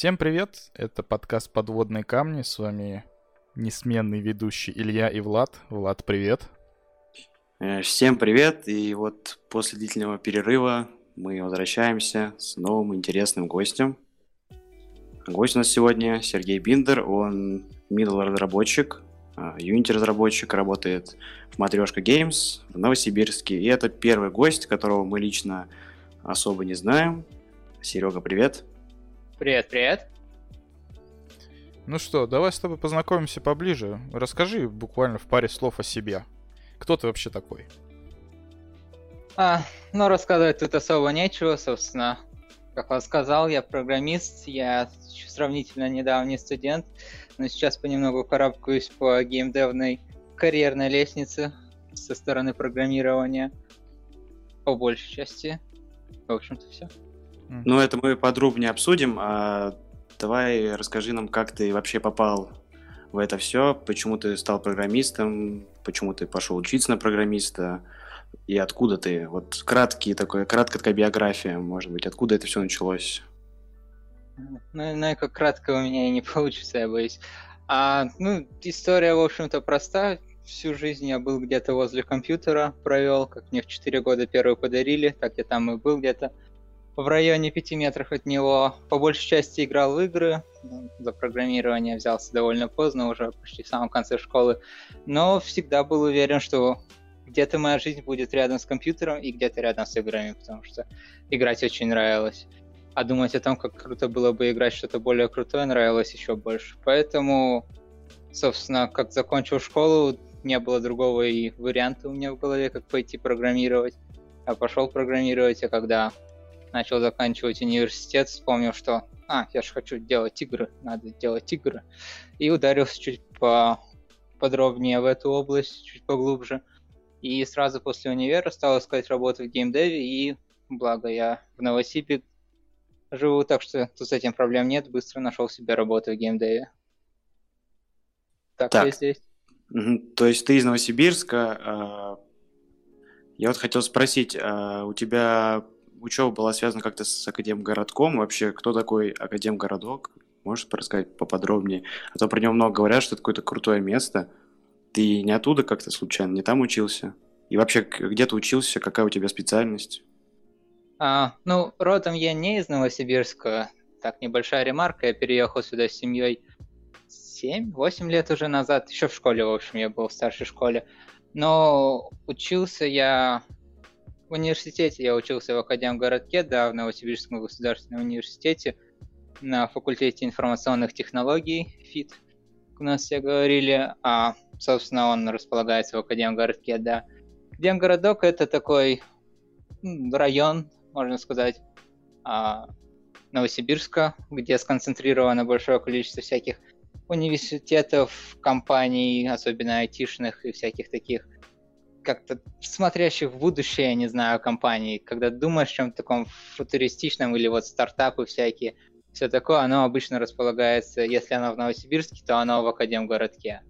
Всем привет! Это подкаст «Подводные камни». С вами несменный ведущий Илья и Влад. Влад, привет! Э, всем привет! И вот после длительного перерыва мы возвращаемся с новым интересным гостем. Гость у нас сегодня Сергей Биндер. Он middle разработчик, а, Unity разработчик, работает в Матрешка Games в Новосибирске. И это первый гость, которого мы лично особо не знаем. Серега, привет! Привет, привет. Ну что, давай с тобой познакомимся поближе. Расскажи буквально в паре слов о себе. Кто ты вообще такой? А, ну, рассказывать тут особо нечего, собственно. Как он сказал, я программист, я сравнительно недавний студент, но сейчас понемногу карабкаюсь по геймдевной карьерной лестнице со стороны программирования. По большей части. В общем-то, все. Ну, это мы подробнее обсудим. А давай расскажи нам, как ты вообще попал в это все, почему ты стал программистом, почему ты пошел учиться на программиста, и откуда ты? Вот краткий такой, краткая такая биография, может быть, откуда это все началось? Ну, ну, как кратко у меня и не получится, я боюсь. А, ну, история, в общем-то, проста. Всю жизнь я был где-то возле компьютера, провел, как мне в 4 года первый подарили, так я там и был где-то в районе 5 метров от него. По большей части играл в игры. За программирование взялся довольно поздно, уже почти в самом конце школы. Но всегда был уверен, что где-то моя жизнь будет рядом с компьютером и где-то рядом с играми, потому что играть очень нравилось. А думать о том, как круто было бы играть что-то более крутое, нравилось еще больше. Поэтому, собственно, как закончил школу, не было другого и варианта у меня в голове, как пойти программировать. Я пошел программировать, а когда начал заканчивать университет, вспомнил, что а, я же хочу делать игры, надо делать игры. И ударился чуть по подробнее в эту область, чуть поглубже. И сразу после универа стал искать работу в геймдеве, и благо я в Новосибе живу, так что тут с этим проблем нет, быстро нашел себе работу в геймдеве. Так, так. здесь. То есть ты из Новосибирска. А, я вот хотел спросить, а, у тебя учеба была связана как-то с Академгородком. Вообще, кто такой Академгородок? Можешь рассказать поподробнее? А то про него много говорят, что это какое-то крутое место. Ты не оттуда как-то случайно, не там учился? И вообще, где ты учился, какая у тебя специальность? А, ну, родом я не из Новосибирска. Так, небольшая ремарка. Я переехал сюда с семьей 7-8 лет уже назад. Еще в школе, в общем, я был в старшей школе. Но учился я в университете. Я учился в Академгородке, да, в Новосибирском государственном университете на факультете информационных технологий, ФИТ, у нас все говорили, а, собственно, он располагается в Академгородке, да. Академгородок — это такой район, можно сказать, а, Новосибирска, где сконцентрировано большое количество всяких университетов, компаний, особенно айтишных и всяких таких как-то смотрящих в будущее, я не знаю, компаний, когда думаешь о чем-то таком футуристичном или вот стартапы всякие, все такое, оно обычно располагается, если оно в Новосибирске, то оно в Академгородке.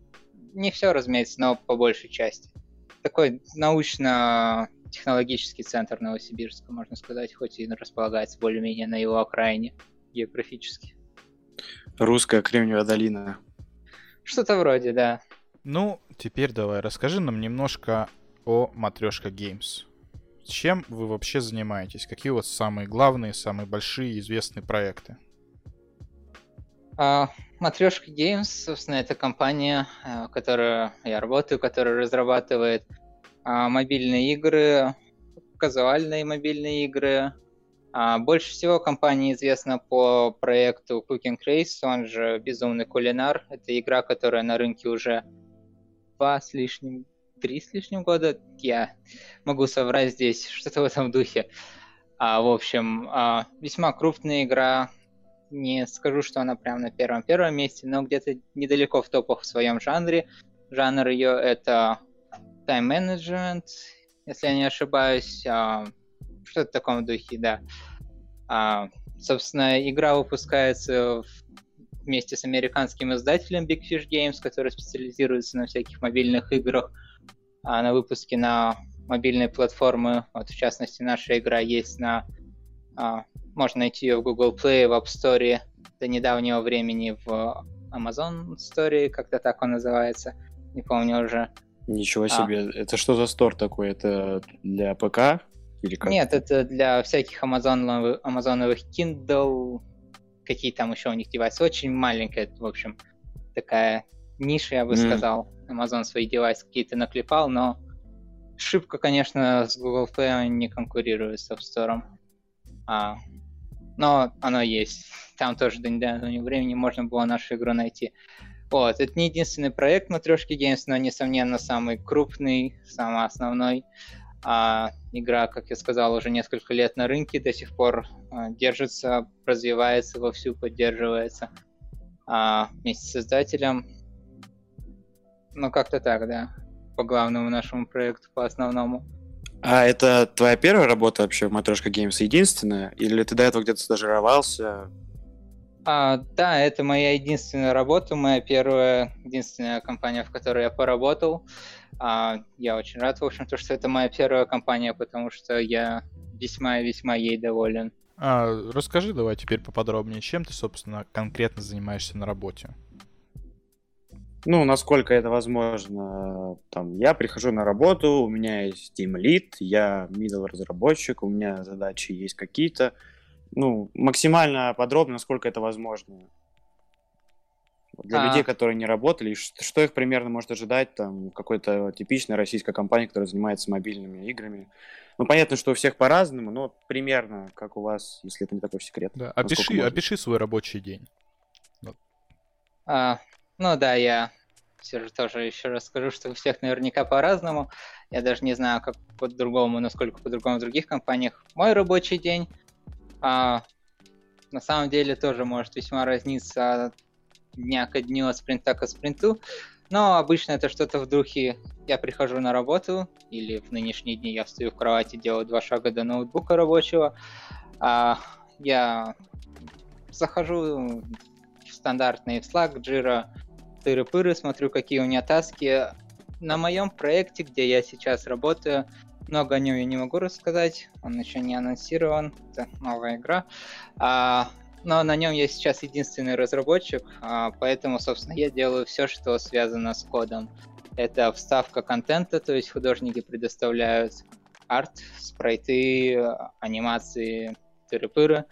Не все, разумеется, но по большей части. Такой научно-технологический центр Новосибирска, можно сказать, хоть и располагается более-менее на его окраине географически. Русская Кремниевая долина. Что-то вроде, да. Ну, теперь давай расскажи нам немножко о Матрешка Games. Чем вы вообще занимаетесь? Какие у вас самые главные, самые большие известные проекты? Uh, Матрешка Games, собственно, это компания, в которой я работаю, которая разрабатывает uh, мобильные игры, казуальные мобильные игры. Больше всего компания известна по проекту Cooking Race, он же Безумный кулинар. Это игра, которая на рынке уже два с лишним три с лишним года, я могу соврать здесь, что-то в этом духе. А, в общем, а, весьма крупная игра, не скажу, что она прям на первом-первом месте, но где-то недалеко в топах в своем жанре. Жанр ее это management, если я не ошибаюсь, а, что-то в таком духе, да. А, собственно, игра выпускается вместе с американским издателем Big Fish Games, который специализируется на всяких мобильных играх на выпуске на мобильные платформы. Вот, в частности, наша игра есть на... А, можно найти ее в Google Play, в App Store до недавнего времени в Amazon Story, как-то так он называется, не помню уже. Ничего а. себе, а. это что за стор такой? Это для ПК? Или как? Нет, это для всяких Amazon, амазоновых Kindle, какие там еще у них девайсы. Очень маленькая, в общем, такая ниша, я бы mm. сказал. Amazon свои девайсы какие-то наклепал, но шибко, конечно, с Google Play не конкурирует с App Store. А, но оно есть. Там тоже до недавнего времени можно было нашу игру найти. Вот, это не единственный проект Матрешки Games, но, несомненно, самый крупный, самый основной. А, игра, как я сказал, уже несколько лет на рынке, до сих пор а, держится, развивается, вовсю поддерживается а, вместе с создателем. Ну, как-то так, да, по главному нашему проекту, по основному. А это твоя первая работа вообще в Матрешка Games, единственная? Или ты до этого где-то стажировался? А, да, это моя единственная работа, моя первая, единственная компания, в которой я поработал. А, я очень рад, в общем-то, что это моя первая компания, потому что я весьма и весьма ей доволен. А, расскажи давай теперь поподробнее, чем ты, собственно, конкретно занимаешься на работе? Ну, насколько это возможно. Там, я прихожу на работу, у меня есть Team Lead, я middle разработчик, у меня задачи есть какие-то ну, максимально подробно, насколько это возможно. Для а... людей, которые не работали, что, что их примерно может ожидать там какой-то типичной российской компании, которая занимается мобильными играми. Ну, понятно, что у всех по-разному, но примерно как у вас, если это не такой секрет. Да, опиши, опиши свой рабочий день. Вот. А, ну да, я все же тоже еще раз скажу, что у всех наверняка по-разному. Я даже не знаю, как по-другому, насколько по-другому в других компаниях. Мой рабочий день а, на самом деле тоже может весьма разниться от дня к дню, от спринта к спринту. Но обычно это что-то в духе я прихожу на работу, или в нынешние дни я стою в кровати, делаю два шага до ноутбука рабочего. А, я захожу в стандартный Slack, Jira, тыры-пыры, смотрю, какие у меня таски. На моем проекте, где я сейчас работаю, много о нем я не могу рассказать, он еще не анонсирован, это новая игра. А, но на нем я сейчас единственный разработчик, а, поэтому, собственно, я делаю все, что связано с кодом. Это вставка контента, то есть художники предоставляют арт, спрайты, анимации, тыры-пыры,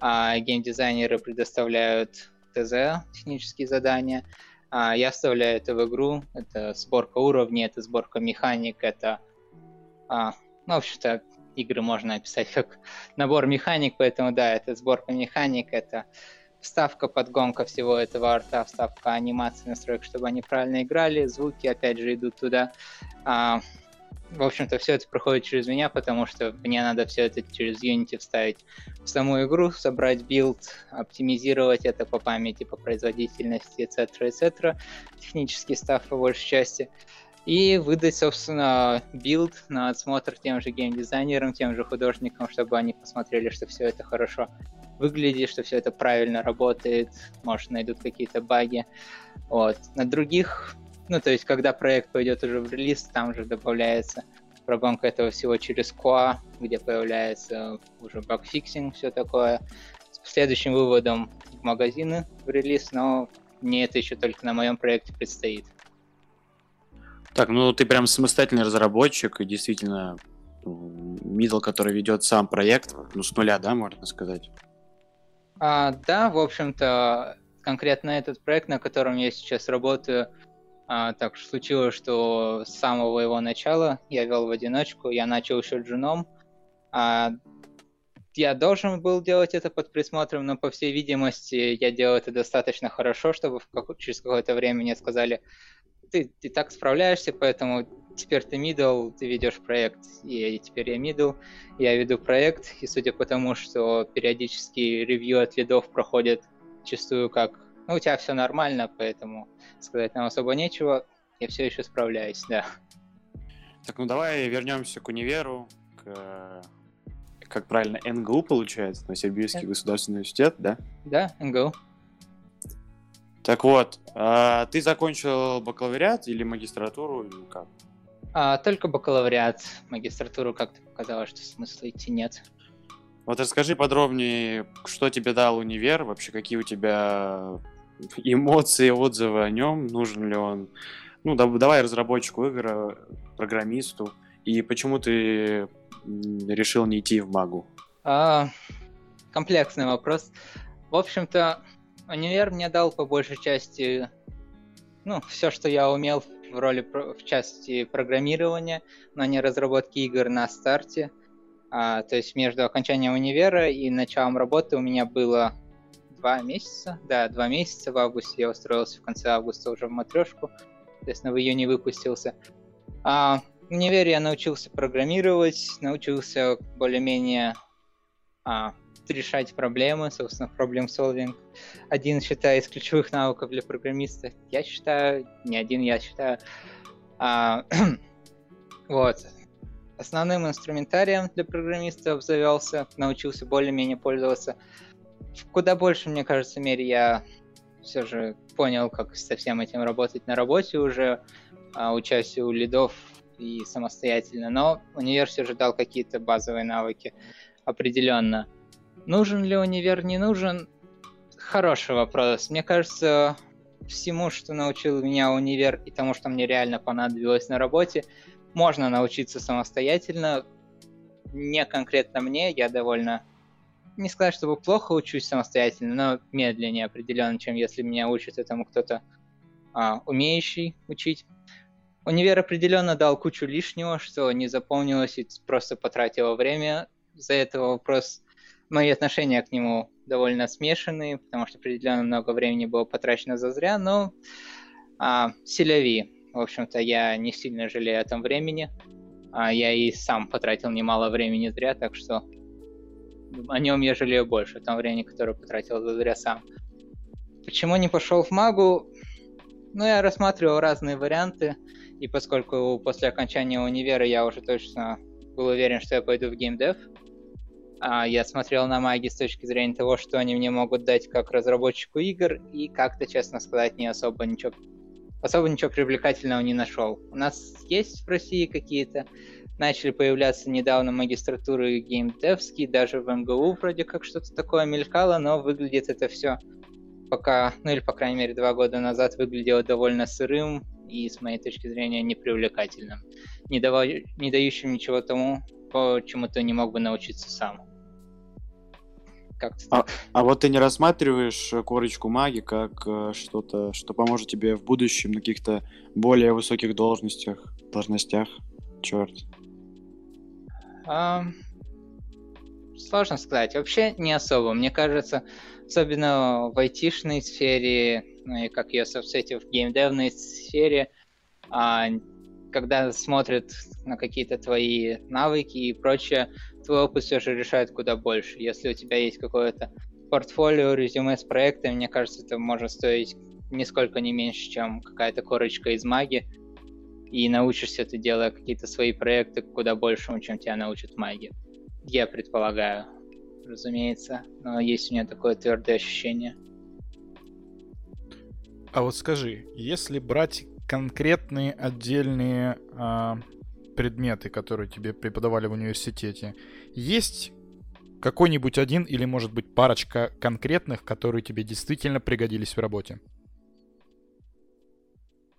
а геймдизайнеры предоставляют ТЗ, технические задания, а я вставляю это в игру, это сборка уровней, это сборка механик, это а, ну, в общем-то, игры можно описать как набор механик, поэтому да, это сборка механик, это вставка, подгонка всего этого арта, вставка анимации, настроек, чтобы они правильно играли, звуки, опять же, идут туда. А, в общем-то, все это проходит через меня, потому что мне надо все это через Unity вставить в саму игру, собрать build, оптимизировать это по памяти, по производительности, etc., etc., технический stuff по большей части и выдать, собственно, build на отсмотр тем же геймдизайнерам, тем же художникам, чтобы они посмотрели, что все это хорошо выглядит, что все это правильно работает, может, найдут какие-то баги. Вот. На других, ну, то есть, когда проект пойдет уже в релиз, там же добавляется прогонка этого всего через QA, где появляется уже bugfixing, все такое, с следующим выводом в магазины в релиз, но мне это еще только на моем проекте предстоит. Так, ну ты прям самостоятельный разработчик и действительно middle, который ведет сам проект, ну с нуля, да, можно сказать? А, да, в общем-то, конкретно этот проект, на котором я сейчас работаю, а, так случилось, что с самого его начала я вел в одиночку, я начал еще джуном. А, я должен был делать это под присмотром, но, по всей видимости, я делал это достаточно хорошо, чтобы как... через какое-то время мне сказали, ты, ты так справляешься, поэтому теперь ты middle, ты ведешь проект, и теперь я middle, я веду проект, и судя по тому, что периодически ревью от лидов проходят чистую как, ну, у тебя все нормально, поэтому сказать нам особо нечего, я все еще справляюсь, да. Так, ну давай вернемся к универу, к как правильно, НГУ получается, Новосибирский государственный университет, да? Да, НГУ. Так вот, а ты закончил бакалавриат или магистратуру, или как? А, только бакалавриат. Магистратуру как-то показалось, что смысла идти нет. Вот расскажи подробнее, что тебе дал универ, вообще какие у тебя эмоции, отзывы о нем, нужен ли он, ну, да, давай разработчику игр, программисту, и почему ты решил не идти в магу? А, комплексный вопрос. В общем-то, универ мне дал по большей части, ну, все, что я умел в роли в части программирования, но не разработки игр на старте. А, то есть между окончанием универа и началом работы у меня было два месяца. Да, два месяца в августе я устроился в конце августа уже в матрешку. Соответственно, в июне выпустился. А, в универе я научился программировать, научился более-менее а, решать проблемы, собственно, проблем-солвинг. Один, считаю, из ключевых навыков для программиста. Я считаю, не один, я считаю. А, вот. Основным инструментарием для программиста обзавелся, научился более-менее пользоваться. В куда больше, мне кажется, мере я все же понял, как со всем этим работать на работе уже, а, учась у лидов и самостоятельно. Но универ все же дал какие-то базовые навыки определенно. Нужен ли универ, не нужен? Хороший вопрос. Мне кажется, всему, что научил меня универ и тому, что мне реально понадобилось на работе, можно научиться самостоятельно. Не конкретно мне, я довольно... Не сказать, чтобы плохо учусь самостоятельно, но медленнее определенно, чем если меня учит этому кто-то а, умеющий учить. Универ определенно дал кучу лишнего, что не запомнилось и просто потратило время. За это вопрос мои отношения к нему довольно смешанные, потому что определенно много времени было потрачено за зря, но а, селяви, в общем-то, я не сильно жалею о этом времени. А я и сам потратил немало времени зря, так что о нем я жалею больше, о том времени, которое потратил за зря сам. Почему не пошел в магу? Ну, я рассматривал разные варианты, и поскольку после окончания универа я уже точно был уверен, что я пойду в геймдев, а, я смотрел на маги с точки зрения того, что они мне могут дать как разработчику игр, и как-то, честно сказать, не особо ничего особо ничего привлекательного не нашел. У нас есть в России какие-то, начали появляться недавно магистратуры геймдевские, даже в МГУ вроде как что-то такое мелькало, но выглядит это все пока, ну или по крайней мере два года назад выглядело довольно сырым и с моей точки зрения непривлекательным, не, дава... не дающим ничего тому, чему ты не мог бы научиться сам. Как-то а, а вот ты не рассматриваешь корочку маги как э, что-то, что поможет тебе в будущем на каких-то более высоких должностях, должностях? Черт. Сложно сказать. Вообще не особо. Мне кажется, особенно в айтишной сфере, ну и как я соцсети в геймдевной сфере, а, когда смотрят на какие-то твои навыки и прочее, твой опыт все же решает куда больше. Если у тебя есть какое-то портфолио, резюме с проектами, мне кажется, это может стоить нисколько не меньше, чем какая-то корочка из маги. И научишься ты, делая какие-то свои проекты, куда большему, чем тебя научат маги. Я предполагаю, разумеется, но есть у меня такое твердое ощущение. А вот скажи, если брать конкретные отдельные а, предметы, которые тебе преподавали в университете, есть какой-нибудь один или, может быть, парочка конкретных, которые тебе действительно пригодились в работе?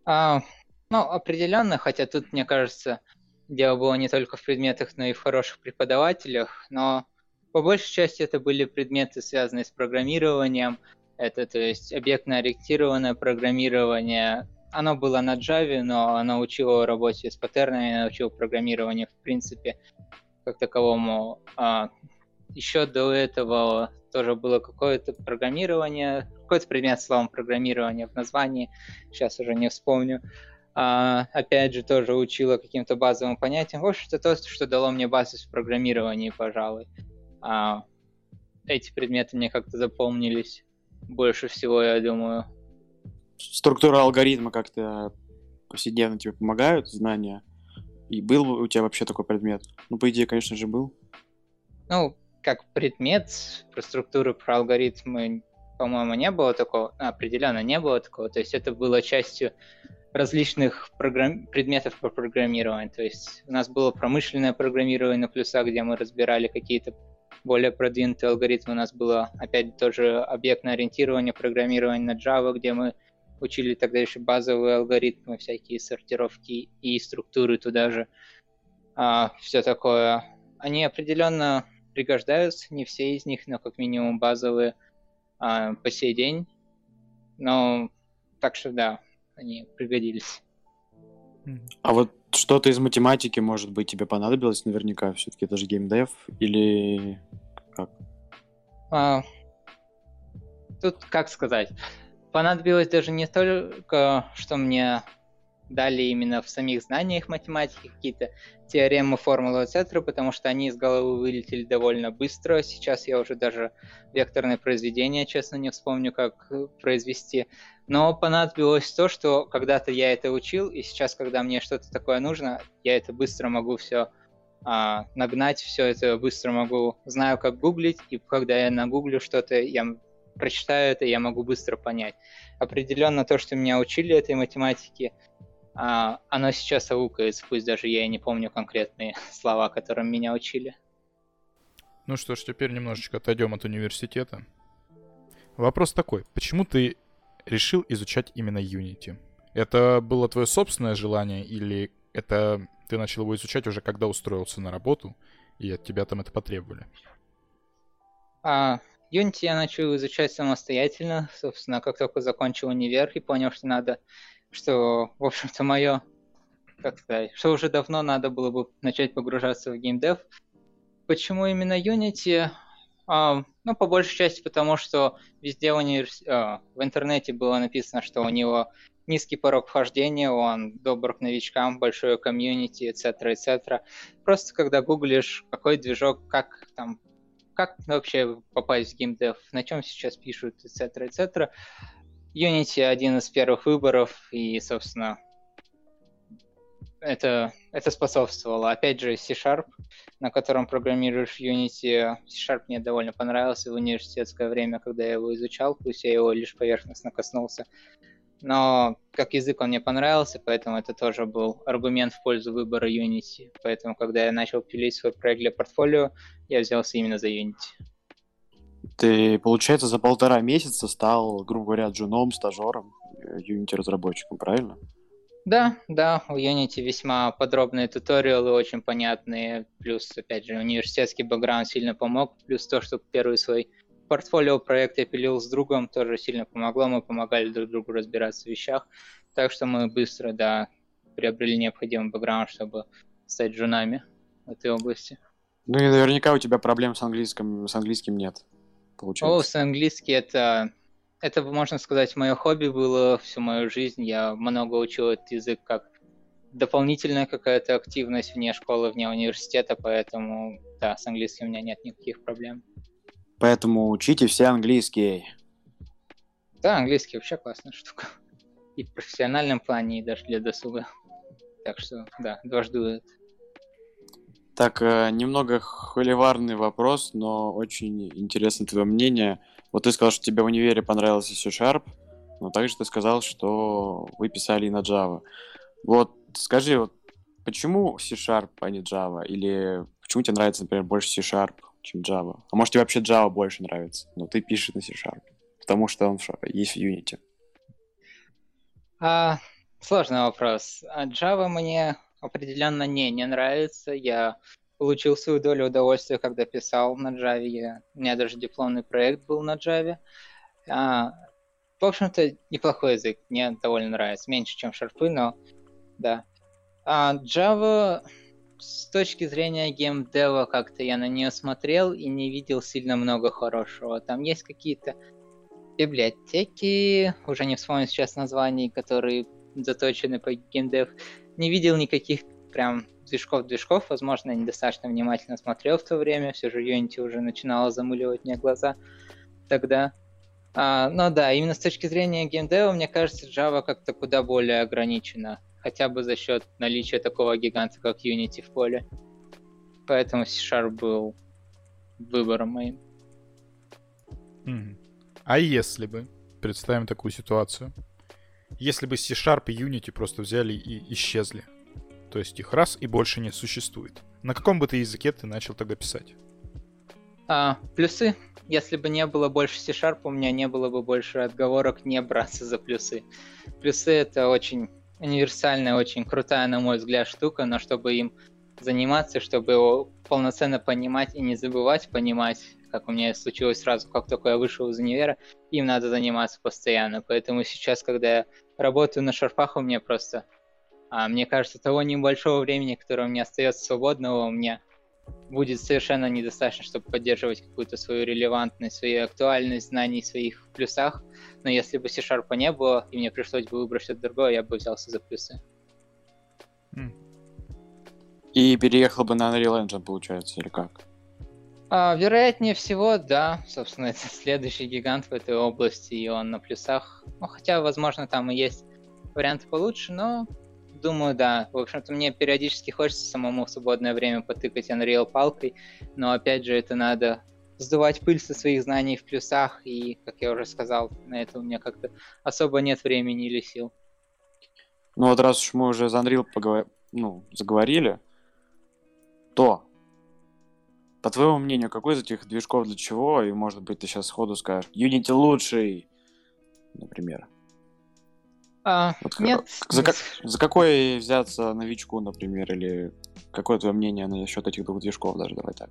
А, ну, определенно, хотя тут, мне кажется, дело было не только в предметах, но и в хороших преподавателях, но по большей части это были предметы, связанные с программированием, это, то есть, объектно-ориентированное программирование, оно было на Java, но оно учило работе с паттернами, научило программированию в принципе как таковому. А, еще до этого тоже было какое-то программирование, какой-то предмет словом программирование в названии, сейчас уже не вспомню. А, опять же, тоже учила каким-то базовым понятиям. В общем, это то, что дало мне базу в программировании, пожалуй. А, эти предметы мне как-то запомнились больше всего, я думаю структура алгоритма как-то повседневно тебе помогают, знания? И был у тебя вообще такой предмет? Ну, по идее, конечно же, был. Ну, как предмет про структуру, про алгоритмы, по-моему, не было такого, определенно не было такого. То есть это было частью различных программ... предметов по программированию. То есть у нас было промышленное программирование на плюсах, где мы разбирали какие-то более продвинутые алгоритмы. У нас было, опять, тоже объектное ориентирование, программирование на Java, где мы учили тогда еще базовые алгоритмы, всякие сортировки и структуры туда же. А, все такое. Они определенно пригождаются, не все из них, но как минимум базовые а, по сей день. Но так что да, они пригодились. А вот что-то из математики, может быть, тебе понадобилось наверняка? Все-таки это же геймдев или как? А, тут как сказать. Понадобилось даже не только, что мне дали именно в самих знаниях математики какие-то теоремы, формулы, etc., потому что они из головы вылетели довольно быстро. Сейчас я уже даже векторное произведение, честно, не вспомню, как произвести. Но понадобилось то, что когда-то я это учил, и сейчас, когда мне что-то такое нужно, я это быстро могу все а, нагнать, все это быстро могу, знаю, как гуглить, и когда я нагуглю что-то, я прочитаю это, я могу быстро понять. Определенно то, что меня учили этой математике, а, оно сейчас аукается, пусть даже я и не помню конкретные слова, которым меня учили. Ну что ж, теперь немножечко отойдем от университета. Вопрос такой, почему ты решил изучать именно Unity? Это было твое собственное желание или это ты начал его изучать уже когда устроился на работу и от тебя там это потребовали? А, Unity я начал изучать самостоятельно, собственно, как только закончил универ и понял, что надо что, в общем-то, мое, как сказать, что уже давно надо было бы начать погружаться в геймдев. Почему именно Unity? А, ну, по большей части потому, что везде универс... а, в интернете было написано, что у него низкий порог вхождения, он добр к новичкам, большое комьюнити, etc., etc. Просто когда гуглишь, какой движок, как там, как вообще попасть в геймдев, на чем сейчас пишут, etc., etc., Unity один из первых выборов, и, собственно, это, это способствовало. Опять же, C-Sharp, на котором программируешь Unity, C-Sharp мне довольно понравился в университетское время, когда я его изучал, пусть я его лишь поверхностно коснулся. Но как язык он мне понравился, поэтому это тоже был аргумент в пользу выбора Unity. Поэтому, когда я начал пилить свой проект для портфолио, я взялся именно за Unity. Ты, получается, за полтора месяца стал, грубо говоря, джуном, стажером, Unity-разработчиком, правильно? Да, да, у Unity весьма подробные туториалы, очень понятные, плюс, опять же, университетский бэкграунд сильно помог, плюс то, что первый свой портфолио проект я пилил с другом, тоже сильно помогло, мы помогали друг другу разбираться в вещах, так что мы быстро, да, приобрели необходимый бэкграунд, чтобы стать джунами в этой области. Ну и наверняка у тебя проблем с английским, с английским нет получается? О, английский это, это, можно сказать, мое хобби было всю мою жизнь. Я много учил этот язык как дополнительная какая-то активность вне школы, вне университета, поэтому, да, с английским у меня нет никаких проблем. Поэтому учите все английский. Да, английский вообще классная штука. И в профессиональном плане, и даже для досуга. Так что, да, дважды это. Так, э, немного холиварный вопрос, но очень интересно твое мнение. Вот ты сказал, что тебе в универе понравился C-Sharp, но также ты сказал, что вы писали и на Java. Вот скажи, вот почему C-Sharp, а не Java? Или почему тебе нравится, например, больше C-Sharp, чем Java? А может тебе вообще Java больше нравится, но ты пишешь на C-Sharp? Потому что он есть в Unity. А, сложный вопрос. А Java мне определенно не, не нравится. Я получил свою долю удовольствия, когда писал на Java. У меня даже дипломный проект был на Java. А, в общем-то, неплохой язык. Мне довольно нравится. Меньше, чем шарпы, но да. А Java с точки зрения геймдева как-то я на нее смотрел и не видел сильно много хорошего. Там есть какие-то библиотеки, уже не вспомню сейчас названий, которые заточены по геймдев не видел никаких прям движков-движков, возможно, я недостаточно внимательно смотрел в то время, все же Unity уже начинала замыливать мне глаза тогда. А, но да, именно с точки зрения геймдева, мне кажется, Java как-то куда более ограничена, хотя бы за счет наличия такого гиганта, как Unity в поле. Поэтому C-Sharp был выбором моим. А если бы, представим такую ситуацию, если бы C-Sharp и Unity просто взяли и исчезли. То есть их раз и больше не существует. На каком бы ты языке ты начал тогда писать? А, плюсы. Если бы не было больше C-Sharp, у меня не было бы больше отговорок не браться за плюсы. Плюсы — это очень универсальная, очень крутая, на мой взгляд, штука, но чтобы им заниматься, чтобы его полноценно понимать и не забывать понимать, как у меня случилось сразу, как только я вышел из универа, им надо заниматься постоянно. Поэтому сейчас, когда я работаю на шарфах, у меня просто, а, мне кажется, того небольшого времени, которое у меня остается свободного, у меня будет совершенно недостаточно, чтобы поддерживать какую-то свою релевантность, свою актуальность знаний своих плюсах. Но если бы C-Sharp не было, и мне пришлось бы выбрать что-то другое, я бы взялся за плюсы. И переехал бы на Unreal Engine, получается, или как? А, вероятнее всего, да. Собственно, это следующий гигант в этой области, и он на плюсах. Ну, хотя, возможно, там и есть варианты получше, но думаю, да. В общем-то, мне периодически хочется самому в свободное время потыкать Unreal палкой, но, опять же, это надо сдувать пыль со своих знаний в плюсах, и, как я уже сказал, на это у меня как-то особо нет времени или сил. Ну вот раз уж мы уже за Unreal поговор... ну, заговорили, то, по твоему мнению, какой из этих движков для чего? И, может быть, ты сейчас сходу скажешь, Unity лучший, например. А, вот, нет. За, как, за какой взяться новичку, например, или какое твое мнение насчет этих двух движков, даже давай так?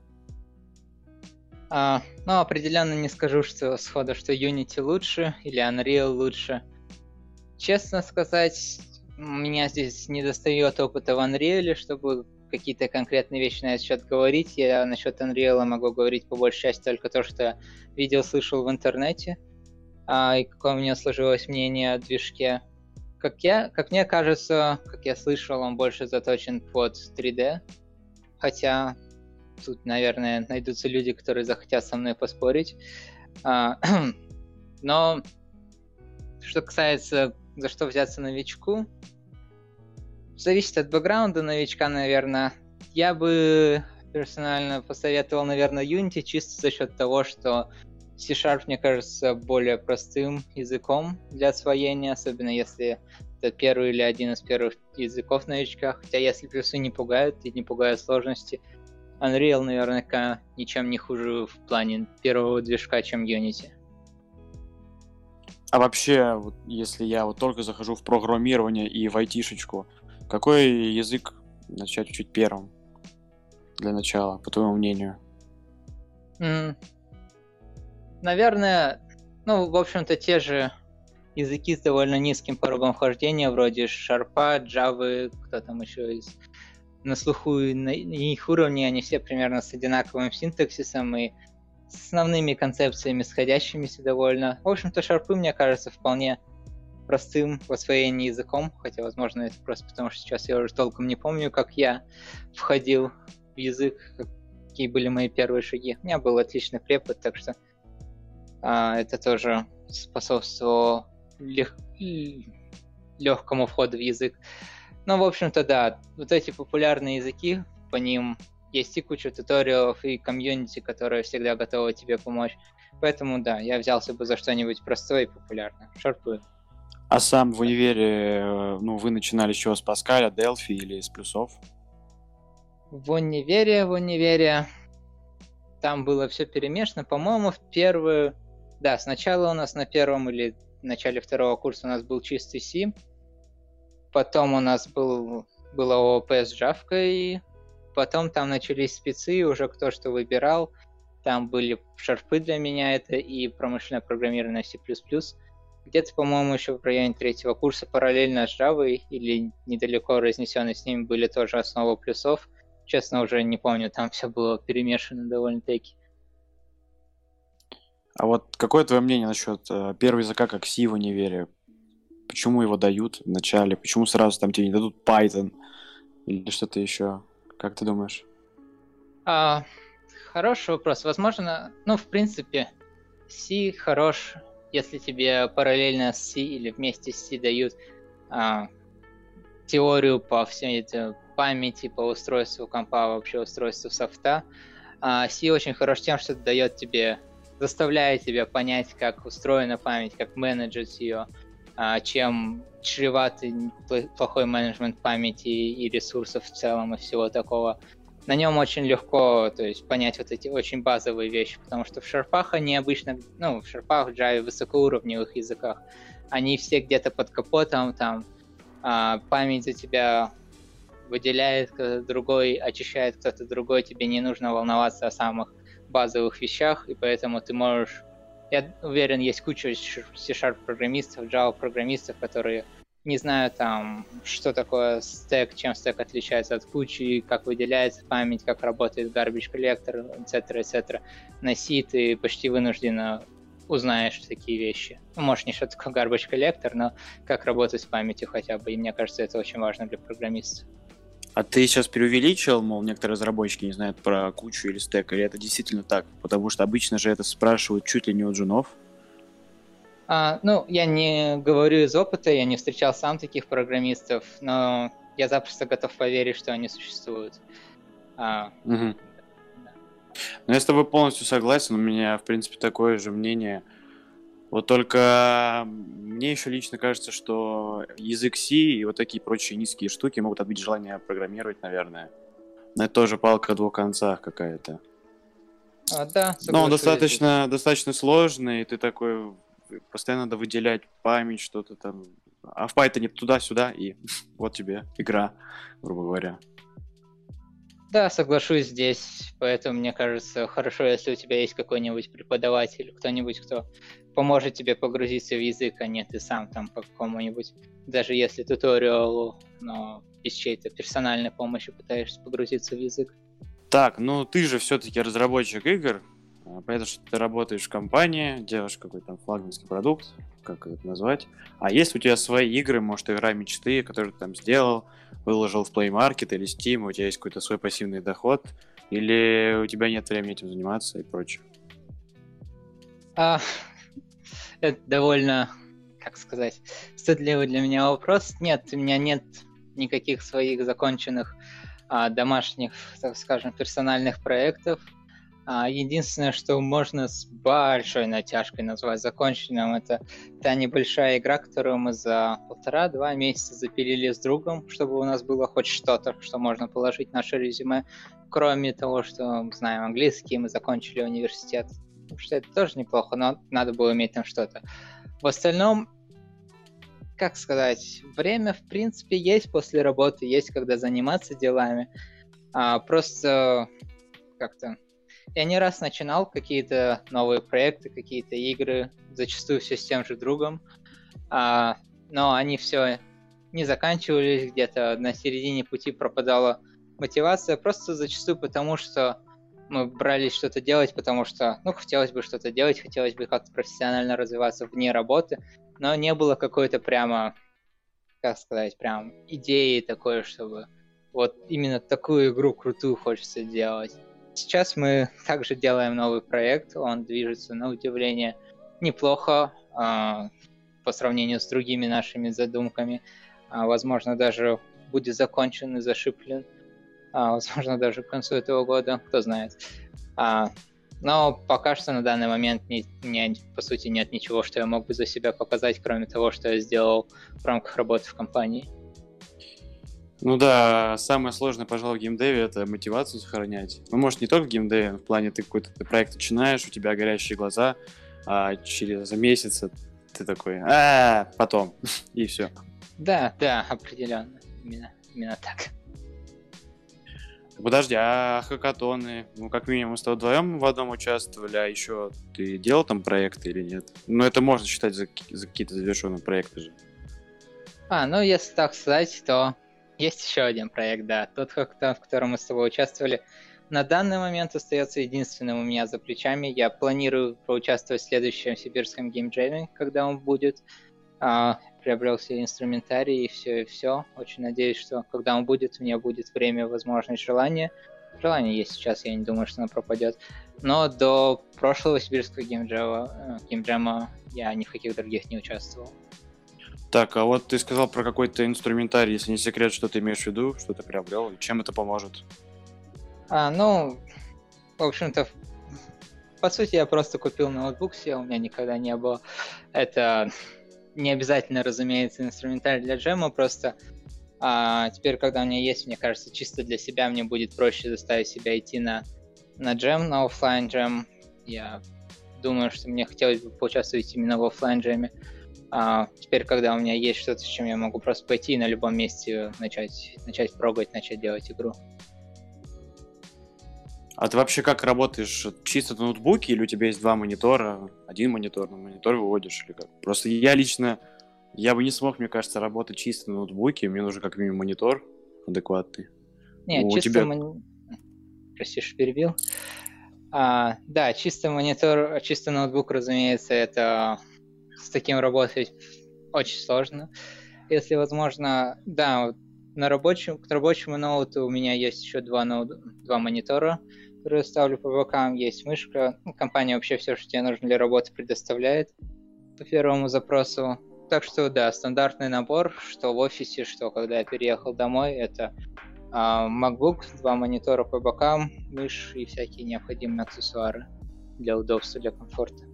А, ну, определенно не скажу, что сходу, что Unity лучше или Unreal лучше. Честно сказать, меня здесь не достает опыта в Unreal, чтобы какие-то конкретные вещи на этот счет говорить. Я насчет Unreal могу говорить по большей части только то, что видел, слышал в интернете, а, и какое у меня сложилось мнение о движке. Как, я, как мне кажется, как я слышал, он больше заточен под 3D, хотя тут, наверное, найдутся люди, которые захотят со мной поспорить. А, но что касается за что взяться новичку, зависит от бэкграунда новичка, наверное. Я бы персонально посоветовал, наверное, Unity чисто за счет того, что C-Sharp, мне кажется, более простым языком для освоения, особенно если это первый или один из первых языков новичка. Хотя если плюсы не пугают и не пугают сложности, Unreal наверняка ничем не хуже в плане первого движка, чем Unity. А вообще, вот, если я вот только захожу в программирование и в айтишечку, какой язык начать учить первым для начала, по твоему мнению? Mm. Наверное, ну, в общем-то, те же языки с довольно низким порогом вхождения, вроде Sharp, Java, кто там еще из на слуху на их уровне, они все примерно с одинаковым синтаксисом и с основными концепциями, сходящимися довольно. В общем-то, шарпы, мне кажется, вполне простым в освоении языком, хотя, возможно, это просто потому, что сейчас я уже толком не помню, как я входил в язык, какие были мои первые шаги. У меня был отличный препод, так что а, это тоже способствовало лег... легкому входу в язык. Ну, в общем-то, да, вот эти популярные языки, по ним есть и куча туториалов, и комьюнити, которые всегда готовы тебе помочь. Поэтому, да, я взялся бы за что-нибудь простое и популярное. Шарпы. А сам в универе, э, ну, вы начинали с чего? С Паскаля, Делфи или с плюсов? В универе, в универе там было все перемешано. По-моему, в первую... Да, сначала у нас на первом или начале второго курса у нас был чистый C. Потом у нас был, было ООП с Java, потом там начались спецы, уже кто что выбирал. Там были шарфы для меня это и промышленное программирование C++ где-то, по-моему, еще в районе третьего курса параллельно с Java или недалеко разнесенные с ними были тоже основы плюсов. Честно, уже не помню, там все было перемешано довольно-таки. А вот какое твое мнение насчет э, первого языка как C в универе? Почему его дают в начале? Почему сразу там тебе не дадут Python или что-то еще? Как ты думаешь? А, хороший вопрос. Возможно, ну, в принципе, C хорош если тебе параллельно с C или вместе с C дают а, теорию по всей этой памяти, по устройству компа, вообще устройству софта, а, C очень хорош тем, что дает тебе, заставляет тебя понять, как устроена память, как менеджить ее, а, чем чреватый плохой менеджмент памяти и ресурсов в целом и всего такого. На нем очень легко, то есть понять вот эти очень базовые вещи, потому что в шарпах они обычно, ну, в шарпах, в Java, высокоуровневых языках, они все где-то под капотом, там, а, память за тебя выделяет кто-то другой, очищает кто-то другой, тебе не нужно волноваться о самых базовых вещах, и поэтому ты можешь... Я уверен, есть куча C-Sharp программистов, Java программистов, которые не знаю там, что такое стек, чем стек отличается от кучи, как выделяется память, как работает garbage collector, etc., etc. На C ты почти вынужденно узнаешь такие вещи. Ну, может, не что такое garbage collector, но как работать с памятью хотя бы. И мне кажется, это очень важно для программистов. А ты сейчас преувеличил, мол, некоторые разработчики не знают про кучу или стек, или это действительно так? Потому что обычно же это спрашивают чуть ли не у джунов. А, ну, я не говорю из опыта, я не встречал сам таких программистов, но я запросто готов поверить, что они существуют. А, угу. да. Ну, я с тобой полностью согласен, у меня, в принципе, такое же мнение. Вот только мне еще лично кажется, что язык C и вот такие прочие низкие штуки могут отбить желание программировать, наверное. Но это тоже палка о двух концах какая-то. А, да, Но он достаточно, достаточно сложный, и ты такой постоянно надо выделять память, что-то там. А в Python туда-сюда, и вот тебе игра, грубо говоря. Да, соглашусь здесь, поэтому мне кажется хорошо, если у тебя есть какой-нибудь преподаватель, кто-нибудь, кто поможет тебе погрузиться в язык, а не ты сам там по какому-нибудь, даже если туториалу, но без чьей-то персональной помощи пытаешься погрузиться в язык. Так, ну ты же все-таки разработчик игр, понятно, что ты работаешь в компании, делаешь какой-то там флагманский продукт, как это назвать. А есть у тебя свои игры, может, игра мечты, которую ты там сделал, выложил в Play Market или Steam, у тебя есть какой-то свой пассивный доход, или у тебя нет времени этим заниматься и прочее? А, это довольно, как сказать, стыдливый для меня вопрос. Нет, у меня нет никаких своих законченных а, домашних, так скажем, персональных проектов. А, единственное, что можно с большой натяжкой назвать законченным, это та небольшая игра, которую мы за полтора-два месяца запилили с другом, чтобы у нас было хоть что-то, что можно положить в наше резюме. Кроме того, что мы знаем английский, мы закончили университет. Потому что это тоже неплохо, но надо было иметь там что-то. В остальном, как сказать, время, в принципе, есть после работы, есть когда заниматься делами. А, просто как-то я не раз начинал какие-то новые проекты, какие-то игры, зачастую все с тем же другом, а, но они все не заканчивались, где-то на середине пути пропадала мотивация, просто зачастую потому, что мы брались что-то делать, потому что, ну, хотелось бы что-то делать, хотелось бы как-то профессионально развиваться вне работы, но не было какой-то прямо, как сказать, прям идеи такой, чтобы вот именно такую игру крутую хочется делать. Сейчас мы также делаем новый проект, он движется на удивление неплохо э, по сравнению с другими нашими задумками. Э, возможно, даже будет закончен и зашиплен. Э, возможно, даже к концу этого года, кто знает. Э, но пока что на данный момент не, не, по сути нет ничего, что я мог бы за себя показать, кроме того, что я сделал в рамках работы в компании. Ну да, самое сложное, пожалуй, в геймдеве это мотивацию сохранять. Ну, может, не только в геймдеве, в плане ты какой-то проект начинаешь, у тебя горящие глаза, а через месяц ты такой, а, потом, и все. Да, да, определенно. Именно, именно так. Подожди, а хакатоны? Ну, как минимум, с тобой вдвоем в одном участвовали, а еще ты делал там проекты или нет? Ну, это можно считать за, за какие-то завершенные проекты же. А, ну, если так сказать, то есть еще один проект, да. Тот, в котором мы с тобой участвовали, на данный момент остается единственным у меня за плечами. Я планирую поучаствовать в следующем сибирском геймджеме, когда он будет. А, приобрел все инструментарий и все, и все. Очень надеюсь, что когда он будет, у меня будет время, возможность, желание. Желание есть сейчас, я не думаю, что оно пропадет. Но до прошлого сибирского геймджема, э, геймджема я ни в каких других не участвовал. Так, а вот ты сказал про какой-то инструментарий, если не секрет, что ты имеешь в виду, что ты приобрел, и чем это поможет? А, ну, в общем-то, по сути, я просто купил ноутбук себе, у меня никогда не было. Это не обязательно, разумеется, инструментарий для джема, просто А теперь, когда у меня есть, мне кажется, чисто для себя мне будет проще заставить себя идти на, на джем, на офлайн джем. Я думаю, что мне хотелось бы поучаствовать именно в офлайн джеме. А теперь, когда у меня есть что-то, с чем я могу просто пойти и на любом месте начать, начать пробовать, начать делать игру. А ты вообще как работаешь? Чисто на ноутбуке или у тебя есть два монитора? Один монитор, на монитор выводишь или как? Просто я лично, я бы не смог, мне кажется, работать чисто на ноутбуке. Мне нужен как минимум монитор адекватный. Нет, у чисто тебя... Мони... Прости, что перебил. А, да, чисто монитор, чисто ноутбук, разумеется, это с таким работать очень сложно. Если возможно, да, на рабочем, к рабочему ноуту у меня есть еще два, ноут, два монитора, которые ставлю по бокам, есть мышка. Ну, компания вообще все, что тебе нужно для работы, предоставляет по первому запросу. Так что да, стандартный набор, что в офисе, что когда я переехал домой, это а, MacBook, два монитора по бокам, мышь и всякие необходимые аксессуары для удобства, для комфорта.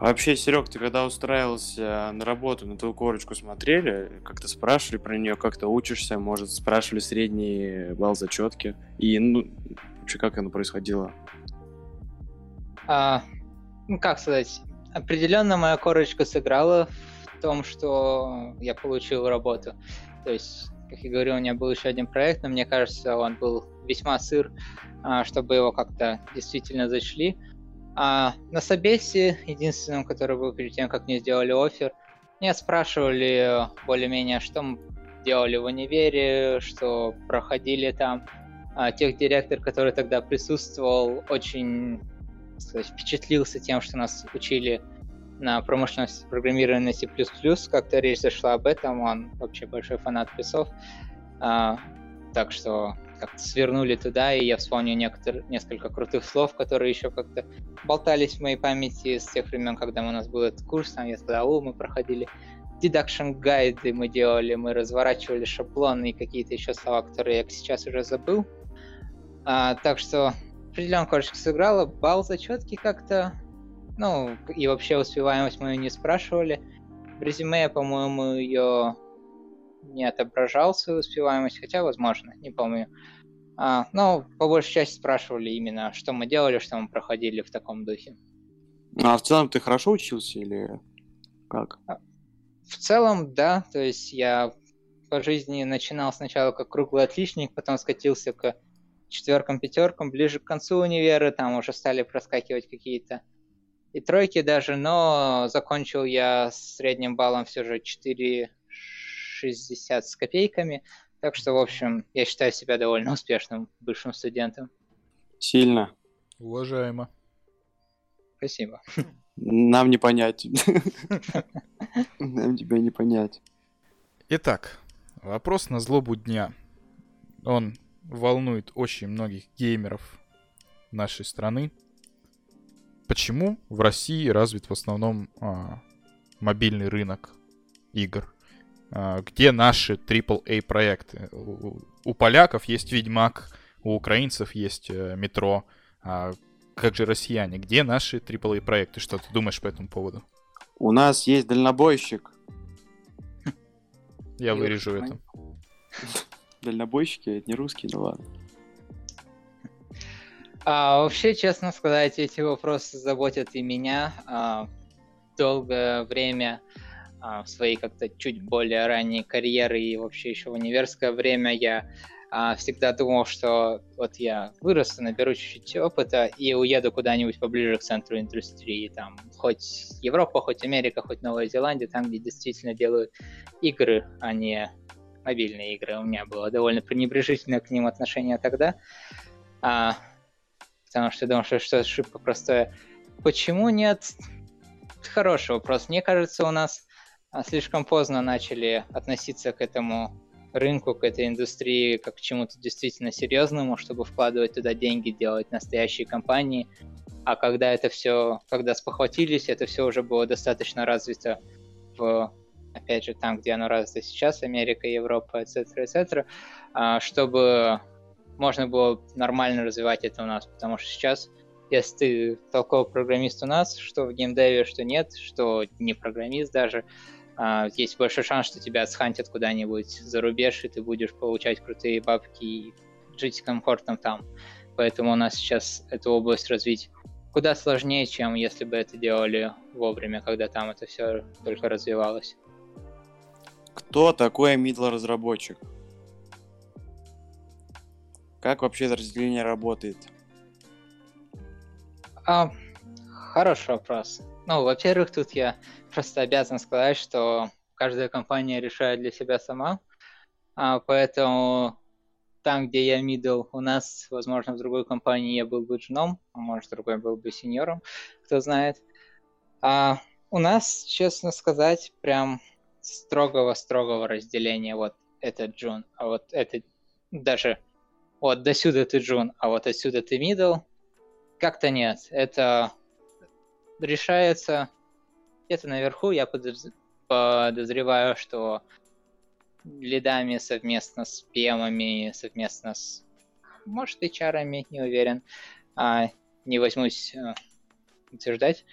А вообще, Серег, ты когда устраивался на работу, на твою корочку смотрели, как-то спрашивали про нее, как ты учишься, может, спрашивали средний балл зачетки? И, ну, вообще, как оно происходило? А, ну, как сказать, определенно моя корочка сыграла в том, что я получил работу. То есть, как я говорил, у меня был еще один проект, но мне кажется, он был весьма сыр, а, чтобы его как-то действительно зачли. А на Собесе, единственном, который был перед тем, как мне сделали офер, меня спрашивали более-менее, что мы делали в универе, что проходили там. А тех директор, который тогда присутствовал, очень сказать, впечатлился тем, что нас учили на промышленности программирования C++, как-то речь зашла об этом, он вообще большой фанат плюсов, а, так что как-то свернули туда, и я вспомню некотор... несколько крутых слов, которые еще как-то болтались в моей памяти с тех времен, когда у нас был этот курс, там я сказал, о, мы проходили deduction гайды мы делали, мы разворачивали шаблоны и какие-то еще слова, которые я сейчас уже забыл. А, так что определенно короче сыграла, балл зачетки как-то, ну, и вообще успеваемость мою не спрашивали. В резюме, по-моему, ее не отображал свою успеваемость, хотя, возможно, не помню. А, но по большей части спрашивали именно, что мы делали, что мы проходили в таком духе. А в целом ты хорошо учился или как? А, в целом, да. То есть я по жизни начинал сначала как круглый отличник, потом скатился к четверкам, пятеркам, ближе к концу универа, там уже стали проскакивать какие-то и тройки даже, но закончил я с средним баллом все же 4 60 с копейками. Так что, в общем, я считаю себя довольно успешным бывшим студентом. Сильно. Уважаемо. Спасибо. Нам не понять. Нам тебя не понять. Итак, вопрос на злобу дня. Он волнует очень многих геймеров нашей страны. Почему в России развит в основном а, мобильный рынок игр? А, где наши AAA проекты. У поляков есть Ведьмак, у украинцев есть э, Метро. А как же россияне? Где наши AAA проекты? Что ты думаешь по этому поводу? У нас есть дальнобойщик. Я вырежу это. Дальнобойщики, это не русские, ну ладно. А, вообще, честно сказать, эти вопросы заботят и меня. А, долгое время а, в своей как-то чуть более ранней карьеры и вообще еще в универское время я а, всегда думал, что вот я вырасту, наберу чуть-чуть опыта и уеду куда-нибудь поближе к центру индустрии, там, хоть Европа, хоть Америка, хоть Новая Зеландия, там, где действительно делают игры, а не мобильные игры. У меня было довольно пренебрежительное к ним отношение тогда, а, потому что думал, что это ошибка простая. Почему нет? Хороший вопрос. Мне кажется, у нас а, слишком поздно начали относиться к этому рынку, к этой индустрии как к чему-то действительно серьезному, чтобы вкладывать туда деньги, делать настоящие компании. А когда это все, когда спохватились, это все уже было достаточно развито в, опять же, там, где оно развито сейчас, Америка, Европа, etc., etc., чтобы можно было нормально развивать это у нас, потому что сейчас, если ты толковый программист у нас, что в геймдеве, что нет, что не программист даже, а, есть большой шанс, что тебя схантят куда-нибудь за рубеж, и ты будешь получать крутые бабки и жить комфортно там. Поэтому у нас сейчас эту область развить куда сложнее, чем если бы это делали вовремя, когда там это все только развивалось. Кто такой middle разработчик? Как вообще это разделение работает? А, хороший вопрос. Ну, во-первых, тут я просто обязан сказать, что каждая компания решает для себя сама, а, поэтому там, где я middle, у нас, возможно, в другой компании я был бы джуном, а может, другой был бы сеньором, кто знает. А у нас, честно сказать, прям строгого-строгого разделения. Вот это джун, а вот это даже вот до сюда ты джун, а вот отсюда ты middle. Как-то нет. Это решается где-то наверху. Я подозреваю, что лидами совместно с пемами, совместно с, может, и чарами, не уверен. А, не возьмусь а, утверждать.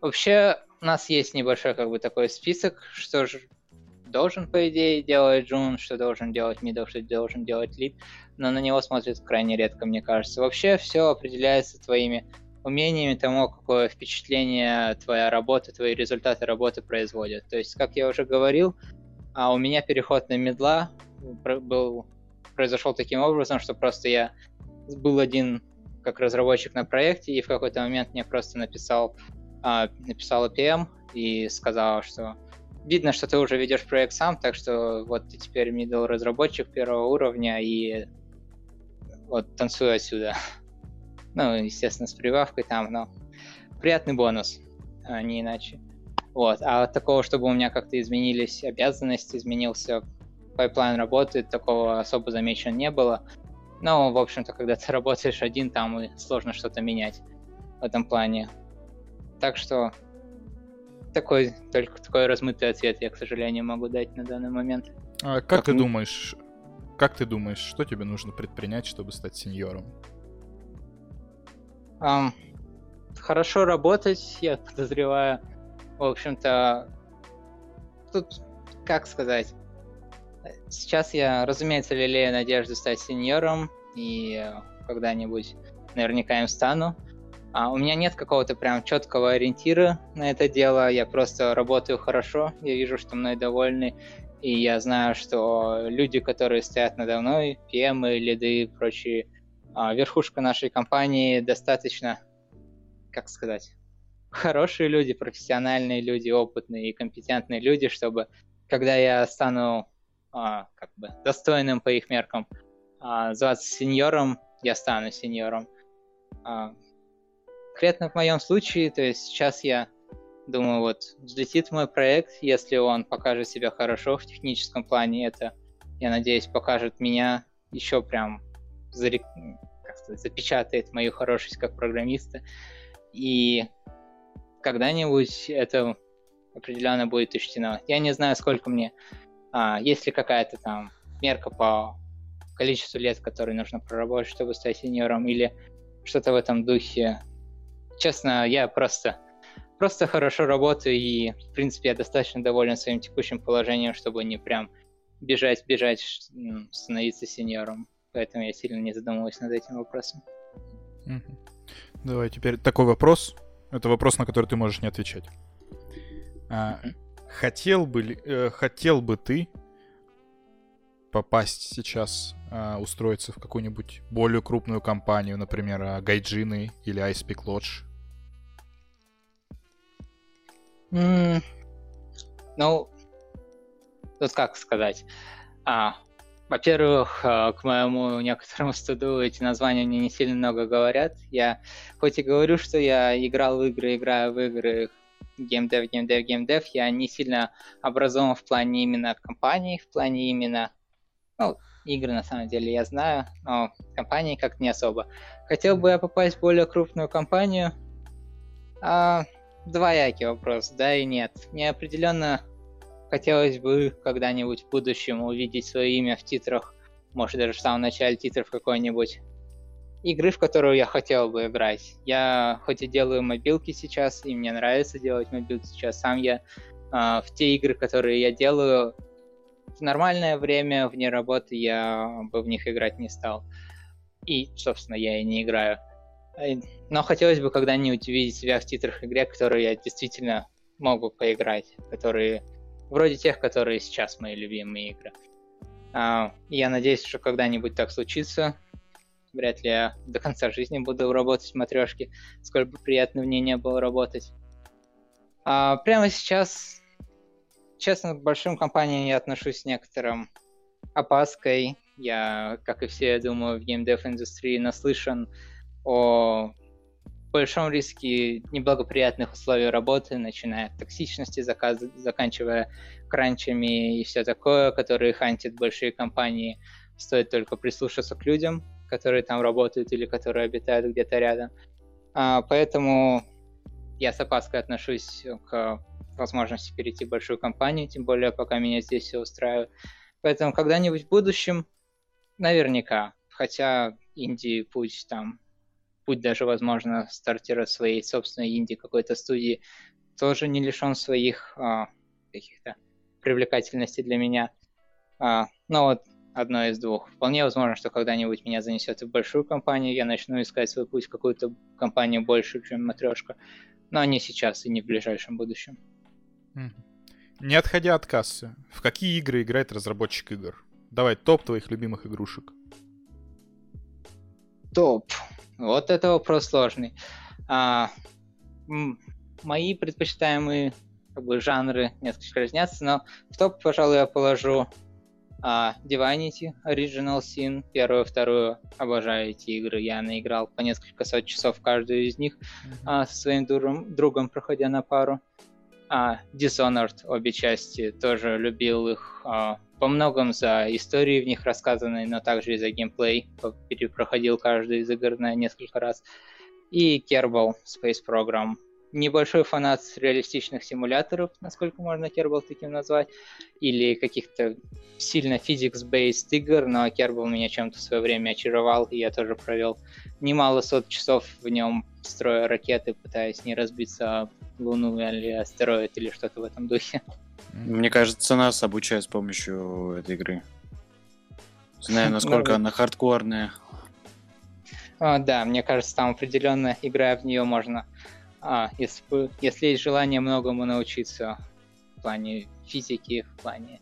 Вообще, у нас есть небольшой как бы такой список, что же должен, по идее, делать Джун, что должен делать middle, что должен делать lead, но на него смотрят крайне редко, мне кажется. Вообще все определяется твоими умениями тому, какое впечатление твоя работа, твои результаты работы производят. То есть, как я уже говорил, а у меня переход на middle а был, произошел таким образом, что просто я был один как разработчик на проекте, и в какой-то момент мне просто написал, а, написала PM и сказала, что видно, что ты уже ведешь проект сам, так что вот ты теперь middle разработчик первого уровня и вот танцуй отсюда. Ну, естественно, с прибавкой там, но приятный бонус, а не иначе. Вот. А такого, чтобы у меня как-то изменились обязанности, изменился pipeline работы, такого особо замечено не было. Но, в общем-то, когда ты работаешь один, там и сложно что-то менять в этом плане. Так что такой, только такой размытый ответ я, к сожалению, могу дать на данный момент. А как, как ты думаешь, как ты думаешь, что тебе нужно предпринять, чтобы стать senior ом? Um, хорошо работать, я подозреваю. В общем-то, тут, как сказать, сейчас я, разумеется, лелею надежду стать сеньором, и когда-нибудь наверняка им стану. А у меня нет какого-то прям четкого ориентира на это дело. Я просто работаю хорошо, я вижу, что мной довольны, и я знаю, что люди, которые стоят надо мной, PM, лиды и прочие, верхушка нашей компании достаточно, как сказать, хорошие люди, профессиональные люди, опытные и компетентные люди, чтобы когда я стану а, как бы достойным по их меркам а, зваться сеньором, я стану сеньором. А, конкретно в моем случае, то есть сейчас я думаю, вот взлетит мой проект, если он покажет себя хорошо в техническом плане, это, я надеюсь, покажет меня еще прям зарек... запечатает мою хорошесть как программиста. И когда-нибудь это определенно будет учтено. Я не знаю, сколько мне, а, есть ли какая-то там мерка по количеству лет, которые нужно проработать, чтобы стать сеньором, или что-то в этом духе честно, я просто, просто хорошо работаю, и, в принципе, я достаточно доволен своим текущим положением, чтобы не прям бежать, бежать, становиться сеньором. Поэтому я сильно не задумываюсь над этим вопросом. Давай теперь такой вопрос. Это вопрос, на который ты можешь не отвечать. А, хотел бы э, хотел бы ты попасть сейчас, а, устроиться в какую-нибудь более крупную компанию, например, а, Гайджины или Peak Lodge? Mm, ну, тут как сказать. А, во-первых, а, к моему некоторому стыду эти названия мне не сильно много говорят. Я хоть и говорю, что я играл в игры, играю в игры, геймдев, геймдев, геймдев, я не сильно образован в плане именно компаний, в плане именно, ну, игры на самом деле я знаю, но компании как не особо. Хотел бы я попасть в более крупную компанию, а, двоякий вопрос, да и нет. Мне определенно хотелось бы когда-нибудь в будущем увидеть свое имя в титрах, может даже в самом начале титров какой-нибудь игры, в которую я хотел бы играть. Я хоть и делаю мобилки сейчас, и мне нравится делать мобилки сейчас, сам я а, в те игры, которые я делаю, в нормальное время, вне работы, я бы в них играть не стал. И, собственно, я и не играю. Но хотелось бы когда-нибудь увидеть себя в титрах игре, которые я действительно могу поиграть, которые вроде тех, которые сейчас мои любимые игры. А, я надеюсь, что когда-нибудь так случится. Вряд ли я до конца жизни буду работать в матрешке, сколько бы приятно в ней не было работать. А прямо сейчас, честно, к большим компаниям я отношусь с некоторым опаской. Я, как и все, я думаю, в геймдев индустрии наслышан о большом риске неблагоприятных условий работы, начиная от токсичности, заказ... заканчивая кранчами и все такое, которые хантят большие компании. Стоит только прислушаться к людям, которые там работают или которые обитают где-то рядом. А, поэтому я с опаской отношусь к возможности перейти в большую компанию, тем более пока меня здесь все устраивает. Поэтому когда-нибудь в будущем наверняка, хотя Индии путь там путь даже, возможно, стартера своей собственной инди какой-то студии тоже не лишен своих а, каких-то привлекательностей для меня. А, но вот одно из двух. Вполне возможно, что когда-нибудь меня занесет в большую компанию, я начну искать свой путь в какую-то компанию больше, чем матрешка. Но не сейчас и не в ближайшем будущем. Не отходя от кассы, в какие игры играет разработчик игр? Давай топ твоих любимых игрушек. Топ. Вот это вопрос сложный. А, мои предпочитаемые как бы, жанры несколько разнятся, но в топ, пожалуй, я положу а, Divinity, Original Sin, первую, вторую. Обожаю эти игры. Я наиграл по несколько сот часов каждую из них mm-hmm. а, со своим другом, другом, проходя на пару. А, Dishonored, обе части, тоже любил их а, по многом за истории в них рассказанные, но также и за геймплей. Перепроходил каждую из игр на несколько раз. И Kerbal Space Program. Небольшой фанат реалистичных симуляторов, насколько можно Kerbal таким назвать, или каких-то сильно physics-based игр, но Kerbal меня чем-то в свое время очаровал, и я тоже провел немало сот часов в нем, строя ракеты, пытаясь не разбиться об Луну или астероид или что-то в этом духе. Мне кажется, нас обучают с помощью этой игры. Знаю, насколько она хардкорная. А, да, мне кажется, там определенно, играя в нее, можно, а, если, если есть желание многому научиться в плане физики, в плане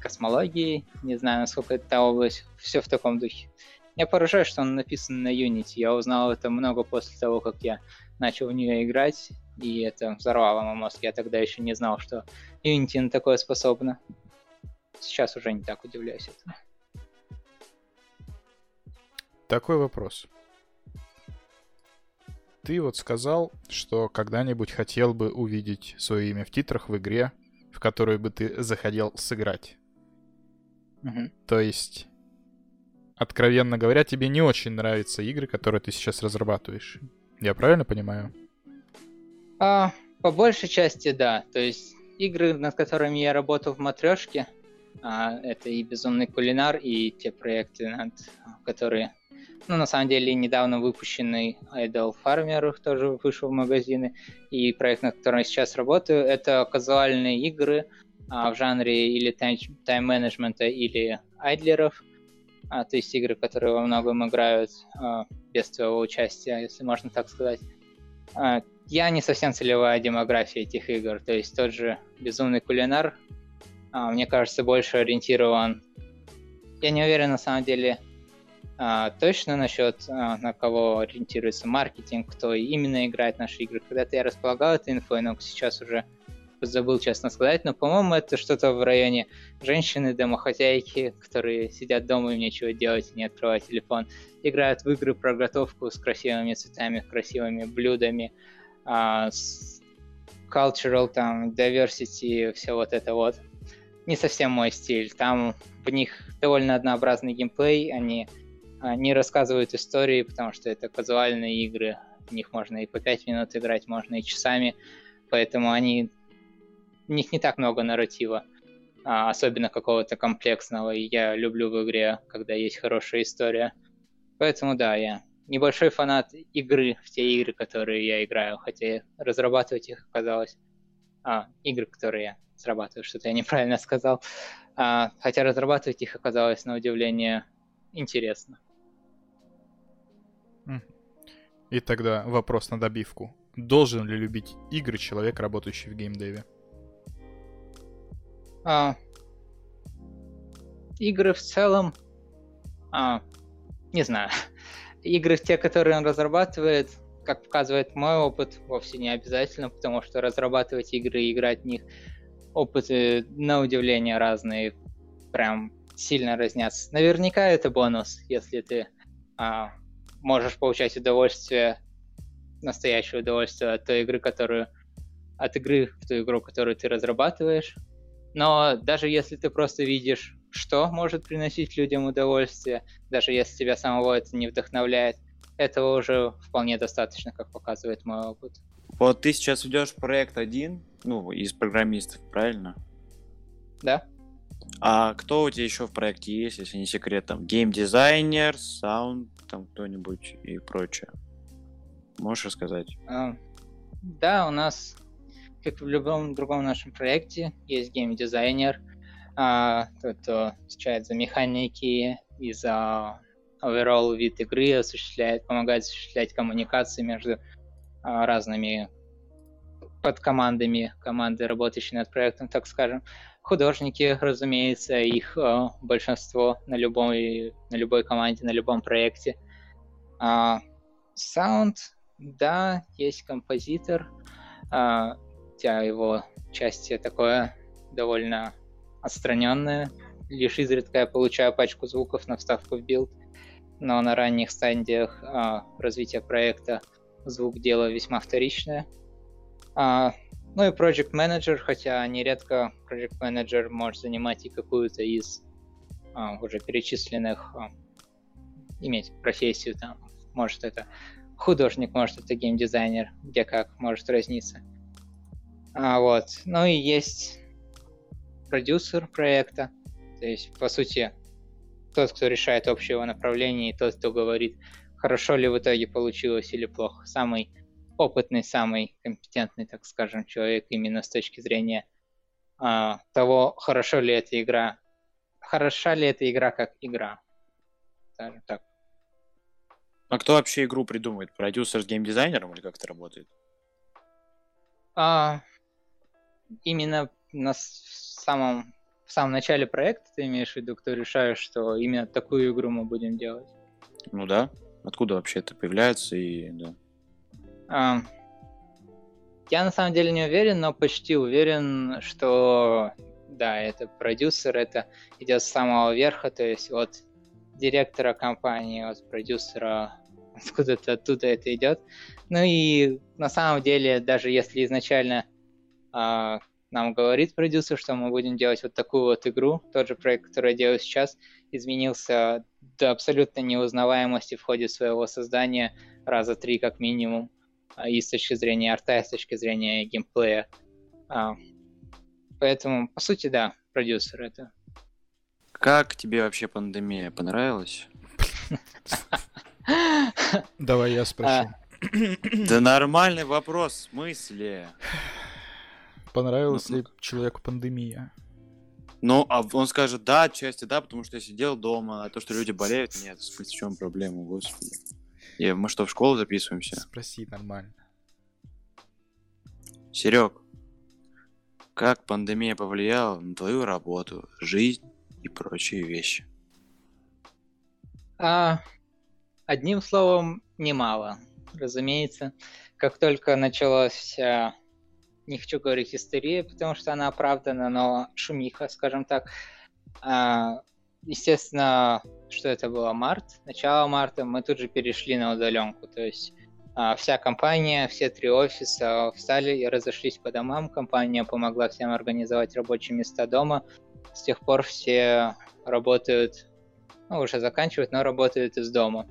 космологии, не знаю, насколько это область, все в таком духе. Меня поражает, что он написан на Unity. Я узнал это много после того, как я начал в нее играть, и это взорвало мой мозг. Я тогда еще не знал, что Unity на такое способна. Сейчас уже не так удивляюсь этому. Такой вопрос. Ты вот сказал, что когда-нибудь хотел бы увидеть свое имя в титрах в игре, в которую бы ты захотел сыграть. Угу. То есть, откровенно говоря, тебе не очень нравятся игры, которые ты сейчас разрабатываешь. Я правильно понимаю? А, по большей части, да. То есть игры, над которыми я работал в матрешке, а, это и Безумный кулинар, и те проекты, над, которые, ну, на самом деле, недавно выпущенный Idol Farmer тоже вышел в магазины, и проект, над которым я сейчас работаю, это казуальные игры а, в жанре или тайм-менеджмента, или айдлеров, а, то есть игры, которые во многом играют а, без твоего участия, если можно так сказать. А, я не совсем целевая демография этих игр. То есть тот же Безумный кулинар, а, мне кажется, больше ориентирован. Я не уверен на самом деле а, точно насчет а, на кого ориентируется маркетинг, кто именно играет наши игры. Когда-то я располагал этой инфой, но сейчас уже забыл, честно сказать, но, по-моему, это что-то в районе женщины, домохозяйки, которые сидят дома, им нечего делать, не открывают телефон, играют в игры про готовку с красивыми цветами, красивыми блюдами, а, с cultural, там, diversity, все вот это вот. Не совсем мой стиль. Там в них довольно однообразный геймплей, они а, не рассказывают истории, потому что это казуальные игры, в них можно и по 5 минут играть, можно и часами, поэтому они в них не так много нарратива, а, особенно какого-то комплексного, и я люблю в игре, когда есть хорошая история. Поэтому да, я небольшой фанат игры в те игры, которые я играю, хотя разрабатывать их оказалось а, игр, которые я разрабатываю, что-то я неправильно сказал. А, хотя разрабатывать их оказалось на удивление интересно. И тогда вопрос на добивку. Должен ли любить игры человек, работающий в геймдеве? А, игры в целом, а, не знаю, игры те, которые он разрабатывает, как показывает мой опыт, вовсе не обязательно, потому что разрабатывать игры и играть в них опыты на удивление разные, прям сильно разнятся. Наверняка это бонус, если ты а, можешь получать удовольствие, настоящее удовольствие от той игры, которую от игры в ту игру, которую ты разрабатываешь. Но даже если ты просто видишь, что может приносить людям удовольствие, даже если тебя самого это не вдохновляет, этого уже вполне достаточно, как показывает мой опыт. Вот ты сейчас ведешь проект один, ну, из программистов, правильно? Да. А кто у тебя еще в проекте есть, если не секрет? Там геймдизайнер, саунд, там кто-нибудь и прочее. Можешь рассказать? А, да, у нас, как в любом другом нашем проекте, есть геймдизайнер, а, тот, кто отвечает за механики и за overall вид игры, осуществляет, помогает осуществлять коммуникации между а, разными подкомандами команды, работающей над проектом, так скажем. Художники, разумеется, их э, большинство на любой, на любой команде, на любом проекте. А, sound, да, есть композитор, а, хотя его участие такое довольно отстраненное. Лишь изредка я получаю пачку звуков на вставку в билд, но на ранних стадиях а, развития проекта звук дело весьма вторичное. А, ну и Project Manager, хотя нередко Project Manager может занимать и какую-то из а, уже перечисленных, а, иметь профессию там. Может это художник, может это геймдизайнер, где как, может разниться. А, вот. Ну и есть продюсер проекта, то есть, по сути, тот, кто решает общее его направление, и тот, кто говорит, хорошо ли в итоге получилось или плохо. Самый опытный, самый компетентный, так скажем, человек именно с точки зрения а, того, хорошо ли эта игра, хороша ли эта игра как игра. Скажем так. А кто вообще игру придумывает? Продюсер с геймдизайнером или как это работает? А, именно на самом, в самом начале проекта ты имеешь в виду, кто решает, что именно такую игру мы будем делать? Ну да. Откуда вообще это появляется и да. А, я на самом деле не уверен, но почти уверен, что да, это продюсер, это идет с самого верха, то есть от директора компании, от продюсера, откуда-то оттуда это идет. Ну и на самом деле, даже если изначально а, нам говорит продюсер, что мы будем делать вот такую вот игру, тот же проект, который я делаю сейчас, изменился до абсолютно неузнаваемости в ходе своего создания раза три как минимум. А, и с точки зрения арта, и с точки зрения геймплея. А, поэтому, по сути, да, продюсер это. Как тебе вообще пандемия? Понравилась? Давай я спрошу. Да нормальный вопрос, в смысле? Понравилась ли человеку пандемия? Ну, а он скажет, да, отчасти да, потому что я сидел дома, а то, что люди болеют, нет, в смысле, в чем проблема, господи. И мы что, в школу записываемся? Спроси нормально. Серег, как пандемия повлияла на твою работу, жизнь и прочие вещи? А, одним словом, немало, разумеется. Как только началась вся, не хочу говорить истерия, потому что она оправдана, но шумиха, скажем так, а, естественно, что это было март, начало марта, мы тут же перешли на удаленку. То есть а, вся компания, все три офиса встали и разошлись по домам. Компания помогла всем организовать рабочие места дома. С тех пор все работают, ну, уже заканчивают, но работают из дома.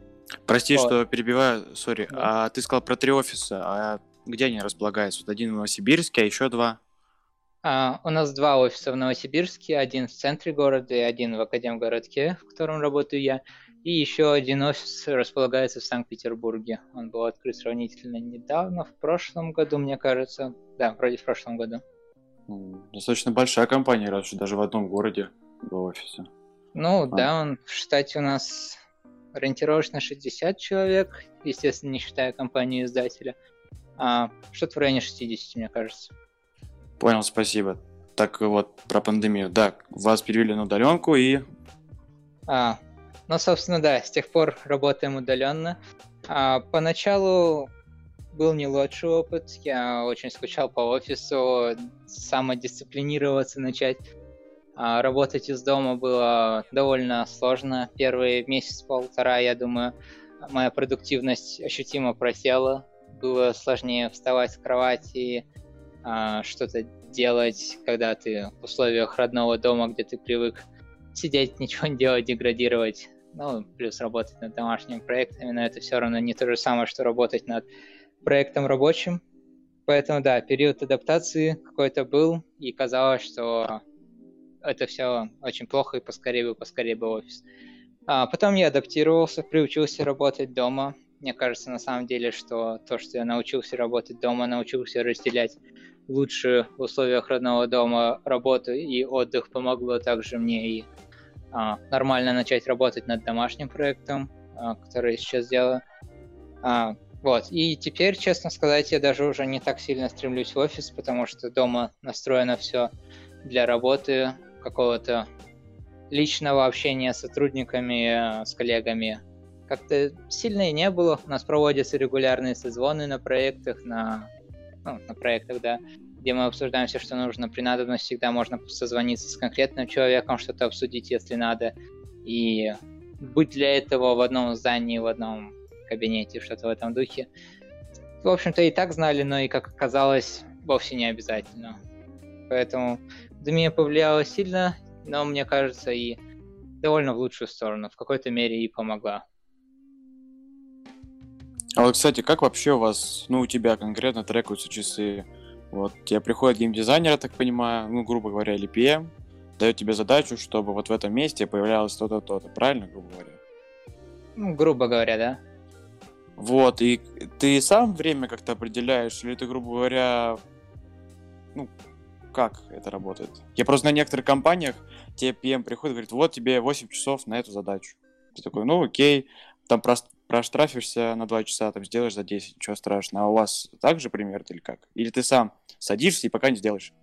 Прости, вот. что перебиваю, сори. Да. А ты сказал про три офиса, а где они располагаются? Вот один в Новосибирске, а еще два? А, у нас два офиса в Новосибирске, один в центре города и один в Академгородке, в котором работаю я. И еще один офис располагается в Санкт-Петербурге. Он был открыт сравнительно недавно, в прошлом году, мне кажется. Да, вроде в прошлом году. Достаточно большая компания, раз даже в одном городе два офиса. Ну, а. да, он в штате у нас ориентировочно 60 человек, естественно, не считая компании-издателя. А, что-то в районе 60, мне кажется. Понял, спасибо. Так вот, про пандемию. Да, вас перевели на удаленку и... А, ну, собственно, да, с тех пор работаем удаленно. А, поначалу был не лучший опыт. Я очень скучал по офису, самодисциплинироваться начать. А, работать из дома было довольно сложно. Первый месяц-полтора, я думаю, моя продуктивность ощутимо просела. Было сложнее вставать с кровати, а, что-то делать, когда ты в условиях родного дома, где ты привык сидеть, ничего не делать, деградировать. Ну, плюс работать над домашними проектами, но это все равно не то же самое, что работать над проектом рабочим. Поэтому, да, период адаптации какой-то был, и казалось, что это все очень плохо, и поскорее бы, поскорее бы офис. А потом я адаптировался, приучился работать дома. Мне кажется, на самом деле, что то, что я научился работать дома, научился разделять лучше в условиях родного дома работу и отдых, помогло также мне и а, нормально начать работать над домашним проектом, а, который я сейчас делаю. А, вот. И теперь, честно сказать, я даже уже не так сильно стремлюсь в офис, потому что дома настроено все для работы, какого-то личного общения с сотрудниками, с коллегами. Как-то сильно и не было. У нас проводятся регулярные созвоны на проектах, на, ну, на проектах, да, где мы обсуждаем все, что нужно. При надобности всегда можно созвониться с конкретным человеком, что-то обсудить, если надо. И быть для этого в одном здании, в одном кабинете, что-то в этом духе. В общем-то, и так знали, но и, как оказалось, вовсе не обязательно. Поэтому пандемия повлияла сильно, но, мне кажется, и довольно в лучшую сторону, в какой-то мере и помогла. А вот, кстати, как вообще у вас, ну, у тебя конкретно трекаются часы? Вот, тебе приходит геймдизайнер, я так понимаю, ну, грубо говоря, или PM, дает тебе задачу, чтобы вот в этом месте появлялось то-то, то-то, правильно, грубо говоря? Ну, грубо говоря, да. Вот, и ты сам время как-то определяешь, или ты, грубо говоря, ну, как это работает? Я просто на некоторых компаниях тебе PM приходит и говорит, вот тебе 8 часов на эту задачу. Ты такой, ну окей, там просто проштрафишься на 2 часа, там сделаешь за 10, ничего страшного. А у вас так же пример или как? Или ты сам садишься и пока не сделаешь?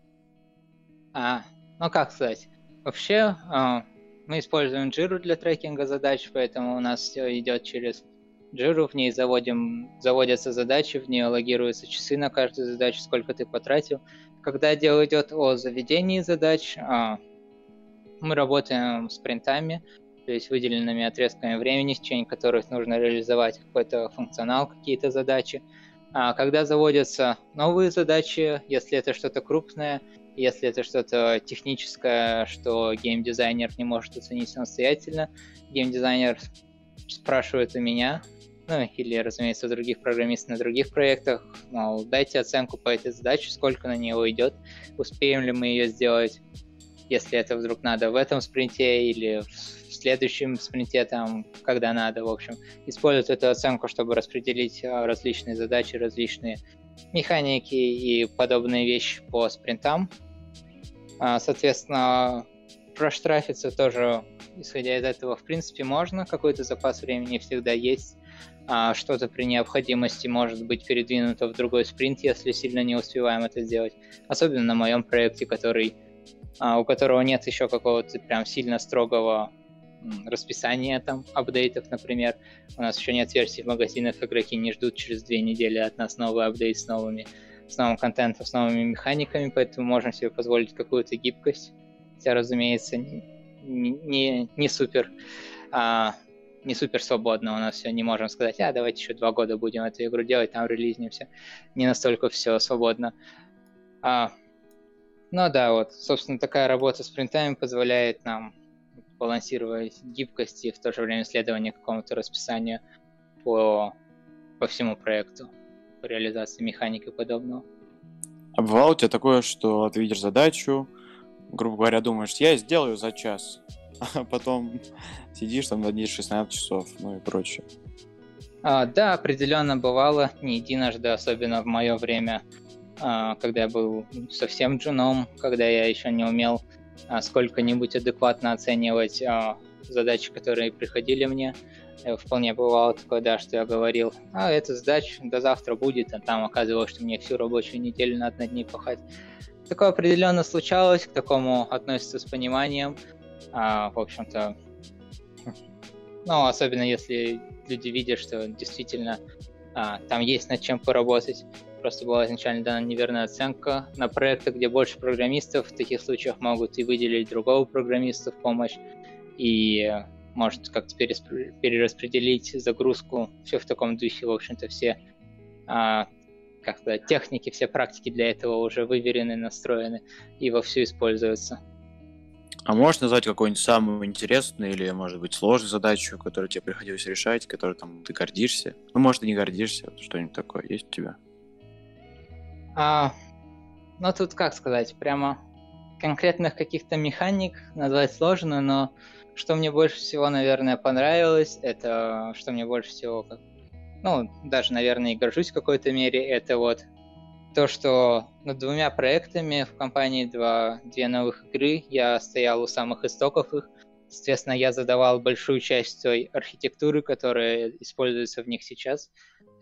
А, ну как сказать? Вообще, э, мы используем Jira для трекинга задач, поэтому у нас все идет через Jira, в ней заводим, заводятся задачи, в нее логируются часы на каждую задачу, сколько ты потратил. Когда дело идет о заведении задач, а, мы работаем с принтами, то есть выделенными отрезками времени, в течение которых нужно реализовать какой-то функционал, какие-то задачи. А когда заводятся новые задачи, если это что-то крупное, если это что-то техническое, что геймдизайнер не может оценить самостоятельно, геймдизайнер спрашивает у меня, ну или, разумеется, других программистов на других проектах, мол, дайте оценку по этой задаче, сколько на нее уйдет, успеем ли мы ее сделать, если это вдруг надо в этом спринте или в следующем спринте, там, когда надо, в общем, использовать эту оценку, чтобы распределить а, различные задачи, различные механики и подобные вещи по спринтам. А, соответственно, проштрафиться тоже, исходя из этого, в принципе, можно. Какой-то запас времени всегда есть а что-то при необходимости может быть передвинуто в другой спринт, если сильно не успеваем это сделать. Особенно на моем проекте, который, а, у которого нет еще какого-то прям сильно строгого расписания там, апдейтов, например. У нас еще нет версий в магазинах, игроки не ждут через две недели от нас новый апдейт с новыми с новым контентом, с новыми механиками, поэтому можем себе позволить какую-то гибкость. Хотя, разумеется, не, не, не супер а, не супер свободно у нас все, не можем сказать, а давайте еще два года будем эту игру делать, там релизнимся. Не настолько все свободно. А, ну да, вот, собственно, такая работа с принтами позволяет нам балансировать гибкость и в то же время следование какому-то расписанию по, по всему проекту, по реализации механики подобного. А бывало у тебя такое, что ты видишь задачу, грубо говоря, думаешь, я сделаю за час, а потом сидишь там над ней 16 часов, ну и прочее. А, да, определенно бывало, не единожды, особенно в мое время а, когда я был совсем джуном, когда я еще не умел сколько-нибудь адекватно оценивать а, задачи, которые приходили мне. Вполне бывало такое, да, что я говорил, а, эта задача до завтра будет, а там оказывалось, что мне всю рабочую неделю надо над ней пахать. Такое определенно случалось, к такому относится с пониманием. А, в общем-то, ну, особенно если люди видят, что действительно а, там есть над чем поработать. Просто была изначально дана неверная оценка. На проектах, где больше программистов, в таких случаях могут и выделить другого программиста в помощь, и может как-то перераспределить загрузку. Все в таком духе, в общем-то, все а, как-то техники, все практики для этого уже выверены, настроены и вовсю используются. А можешь назвать какую-нибудь самую интересную или, может быть, сложную задачу, которую тебе приходилось решать, которой там ты гордишься? Ну, может, и не гордишься, что-нибудь такое есть у тебя? А, ну, тут как сказать, прямо конкретных каких-то механик назвать сложно, но что мне больше всего, наверное, понравилось, это что мне больше всего, как, ну, даже, наверное, и горжусь в какой-то мере, это вот то, что над двумя проектами в компании два, две новых игры я стоял у самых истоков их. Соответственно, я задавал большую часть той архитектуры, которая используется в них сейчас.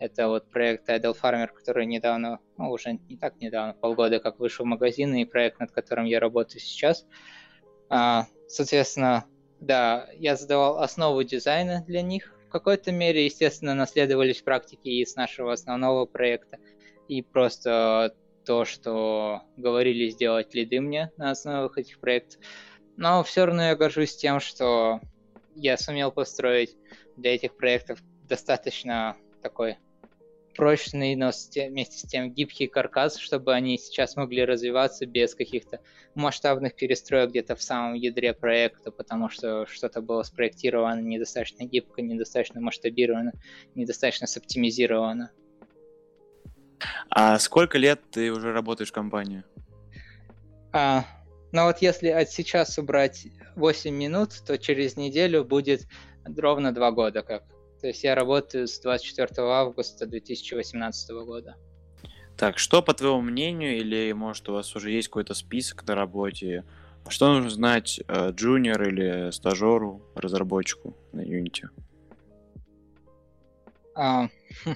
Это вот проект Idle Farmer, который недавно, ну уже не так недавно, полгода как вышел в магазин, и проект, над которым я работаю сейчас. А, соответственно, да, я задавал основу дизайна для них. В какой-то мере, естественно, наследовались практики из нашего основного проекта – и просто то, что говорили сделать лиды мне на основах этих проектов. Но все равно я горжусь тем, что я сумел построить для этих проектов достаточно такой прочный, но вместе с тем гибкий каркас, чтобы они сейчас могли развиваться без каких-то масштабных перестроек где-то в самом ядре проекта, потому что что-то было спроектировано недостаточно гибко, недостаточно масштабировано, недостаточно соптимизировано. А сколько лет ты уже работаешь в компании? А, ну вот если от сейчас убрать 8 минут, то через неделю будет ровно 2 года как. То есть я работаю с 24 августа 2018 года. Так, что по твоему мнению, или может у вас уже есть какой-то список на работе, что нужно знать э, джуниор или стажеру, разработчику на Unity? А, хм.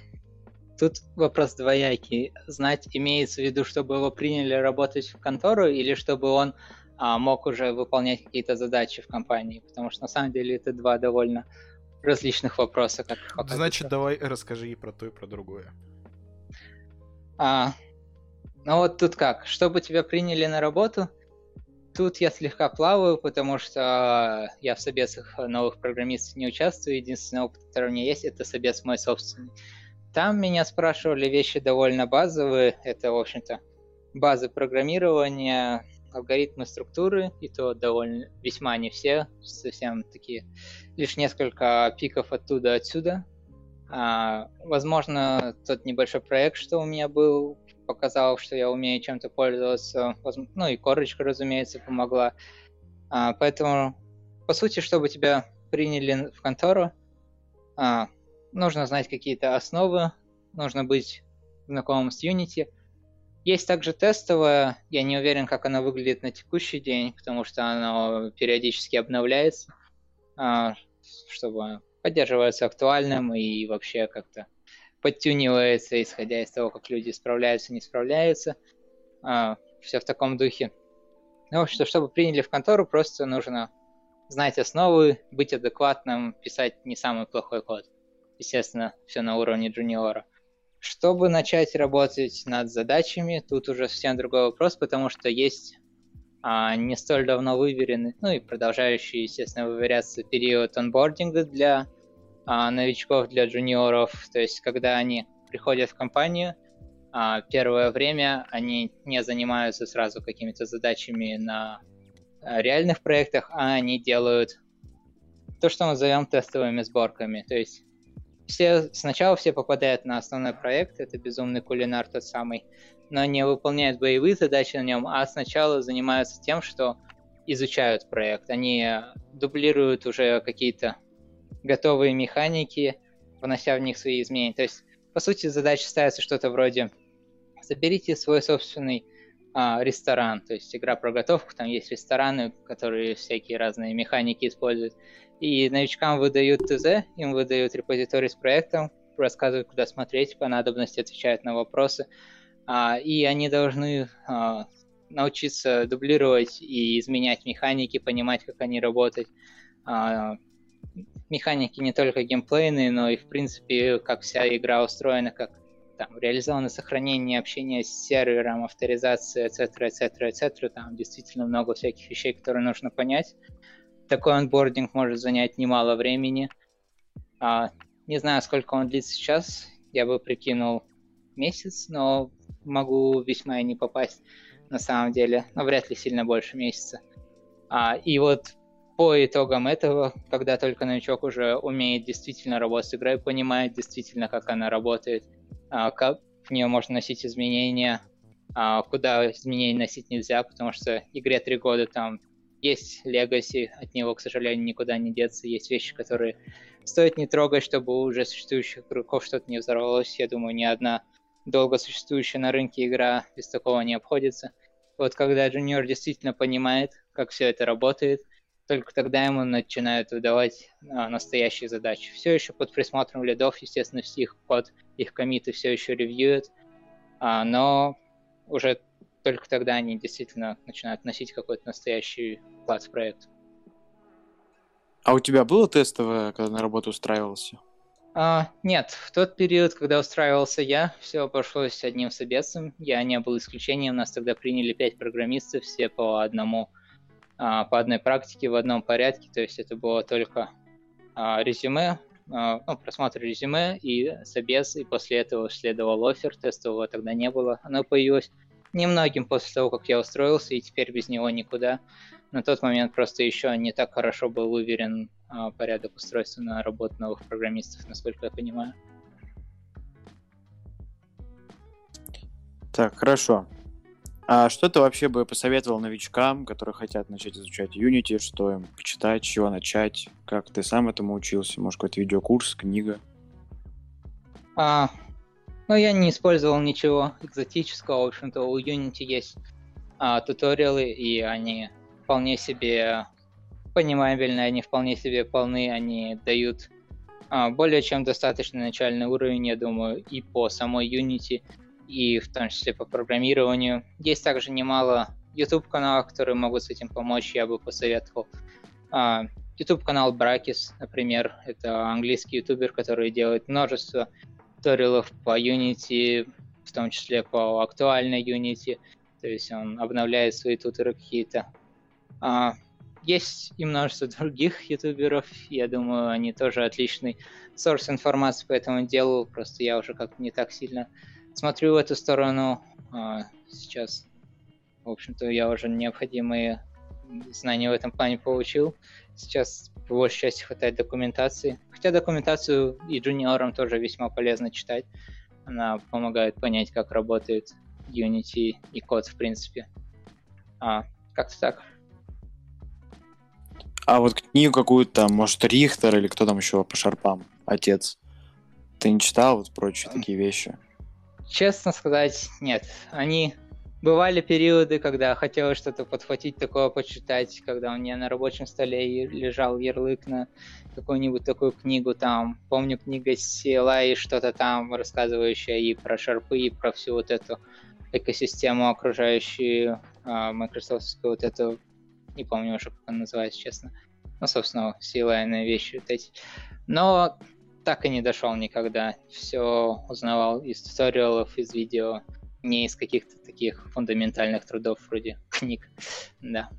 Тут вопрос двоякий. Знать имеется в виду, чтобы его приняли работать в контору или чтобы он а, мог уже выполнять какие-то задачи в компании? Потому что на самом деле это два довольно различных вопроса. Как Значит, давай расскажи и про то, и про другое. А, ну вот тут как, чтобы тебя приняли на работу, тут я слегка плаваю, потому что я в собесах новых программистов не участвую. Единственный опыт, который у меня есть, это собес мой собственный. Там меня спрашивали вещи довольно базовые. Это, в общем-то, базы программирования, алгоритмы структуры, и то довольно весьма не все, совсем такие, лишь несколько пиков оттуда-отсюда. А, возможно, тот небольшой проект, что у меня был, показал, что я умею чем-то пользоваться. Ну и корочка, разумеется, помогла. А, поэтому, по сути, чтобы тебя приняли в контору, а, нужно знать какие-то основы, нужно быть знакомым с Unity. Есть также тестовое, я не уверен, как оно выглядит на текущий день, потому что оно периодически обновляется, а, чтобы поддерживаться актуальным и вообще как-то подтюнивается, исходя из того, как люди справляются, не справляются. А, Все в таком духе. Ну, что, чтобы приняли в контору, просто нужно знать основы, быть адекватным, писать не самый плохой код естественно, все на уровне джуниора. Чтобы начать работать над задачами, тут уже совсем другой вопрос, потому что есть а, не столь давно выверенный, ну и продолжающий, естественно, выверяться период онбординга для а, новичков, для джуниоров. То есть, когда они приходят в компанию, а, первое время они не занимаются сразу какими-то задачами на а, реальных проектах, а они делают то, что мы назовем тестовыми сборками. То есть все, сначала все попадают на основной проект, это безумный кулинар тот самый, но не выполняют боевые задачи на нем, а сначала занимаются тем, что изучают проект. Они дублируют уже какие-то готовые механики, внося в них свои изменения. То есть, по сути, задача ставится что-то вроде заберите свой собственный а, ресторан, то есть игра про готовку, там есть рестораны, которые всякие разные механики используют. И новичкам выдают ТЗ, им выдают репозиторий с проектом, рассказывают, куда смотреть, по надобности отвечают на вопросы. А, и они должны а, научиться дублировать и изменять механики, понимать, как они работают. А, механики не только геймплейные, но и, в принципе, как вся игра устроена, как там реализовано сохранение общения с сервером, авторизация, etc., etc., etc. Там действительно много всяких вещей, которые нужно понять. Такой онбординг может занять немало времени. А, не знаю, сколько он длится сейчас. Я бы прикинул месяц, но могу весьма и не попасть на самом деле. Но вряд ли сильно больше месяца. А, и вот по итогам этого, когда только новичок уже умеет действительно работать с игрой, понимает действительно, как она работает, а, как в нее можно носить изменения, а, куда изменений носить нельзя, потому что игре три года там есть легаси, от него, к сожалению, никуда не деться, есть вещи, которые стоит не трогать, чтобы у уже существующих игроков что-то не взорвалось. Я думаю, ни одна долго существующая на рынке игра без такого не обходится. Вот когда джуниор действительно понимает, как все это работает, только тогда ему начинают выдавать а, настоящие задачи. Все еще под присмотром лидов, естественно, все их код, их комиты все еще ревьюют, а, но уже только тогда они действительно начинают носить какой-то настоящий вклад в проект. А у тебя было тестовое, когда на работу устраивался? А, нет, в тот период, когда устраивался я, все обошлось одним собесом. Я не был исключением. Нас тогда приняли пять программистов, все по одному, а, по одной практике в одном порядке. То есть это было только а, резюме, а, ну, просмотр резюме и собес, и после этого следовал офер. Тестового тогда не было. Оно появилось немногим после того, как я устроился, и теперь без него никуда на тот момент просто еще не так хорошо был уверен а, порядок устройства на работу новых программистов, насколько я понимаю. Так, хорошо. А что ты вообще бы посоветовал новичкам, которые хотят начать изучать Unity, что им почитать, чего начать, как ты сам этому учился, может какой-то видеокурс, книга? А, ну, я не использовал ничего экзотического, в общем-то, у Unity есть а, туториалы, и они вполне себе понимабельные, они вполне себе полны, они дают а, более чем достаточный начальный уровень, я думаю, и по самой Unity, и в том числе по программированию. Есть также немало YouTube-каналов, которые могут с этим помочь, я бы посоветовал. А, YouTube-канал Brакис, например, это английский ютубер, который делает множество туториалов по Unity, в том числе по актуальной Unity, то есть он обновляет свои тутеры какие-то а, есть и множество других ютуберов, я думаю, они тоже отличный сорс информации по этому делу, просто я уже как-то не так сильно смотрю в эту сторону а, сейчас. В общем-то, я уже необходимые знания в этом плане получил. Сейчас по большей части хватает документации. Хотя документацию и джуниорам тоже весьма полезно читать. Она помогает понять, как работает Unity и код в принципе. А, как-то так. А вот книгу какую-то, может, Рихтер или кто там еще по шарпам, отец. Ты не читал вот прочие такие вещи? Честно сказать, нет. Они бывали периоды, когда хотелось что-то подхватить такое, почитать, когда у меня на рабочем столе лежал ярлык на какую-нибудь такую книгу там. Помню книга CLI и что-то там рассказывающее и про шарпы, и про всю вот эту экосистему окружающую Microsoft, вот эту не помню уже, как он называется, честно. Ну, собственно, силайные вещи вот эти. Но так и не дошел никогда. Все узнавал из туториалов, из видео, не из каких-то таких фундаментальных трудов вроде книг. Да.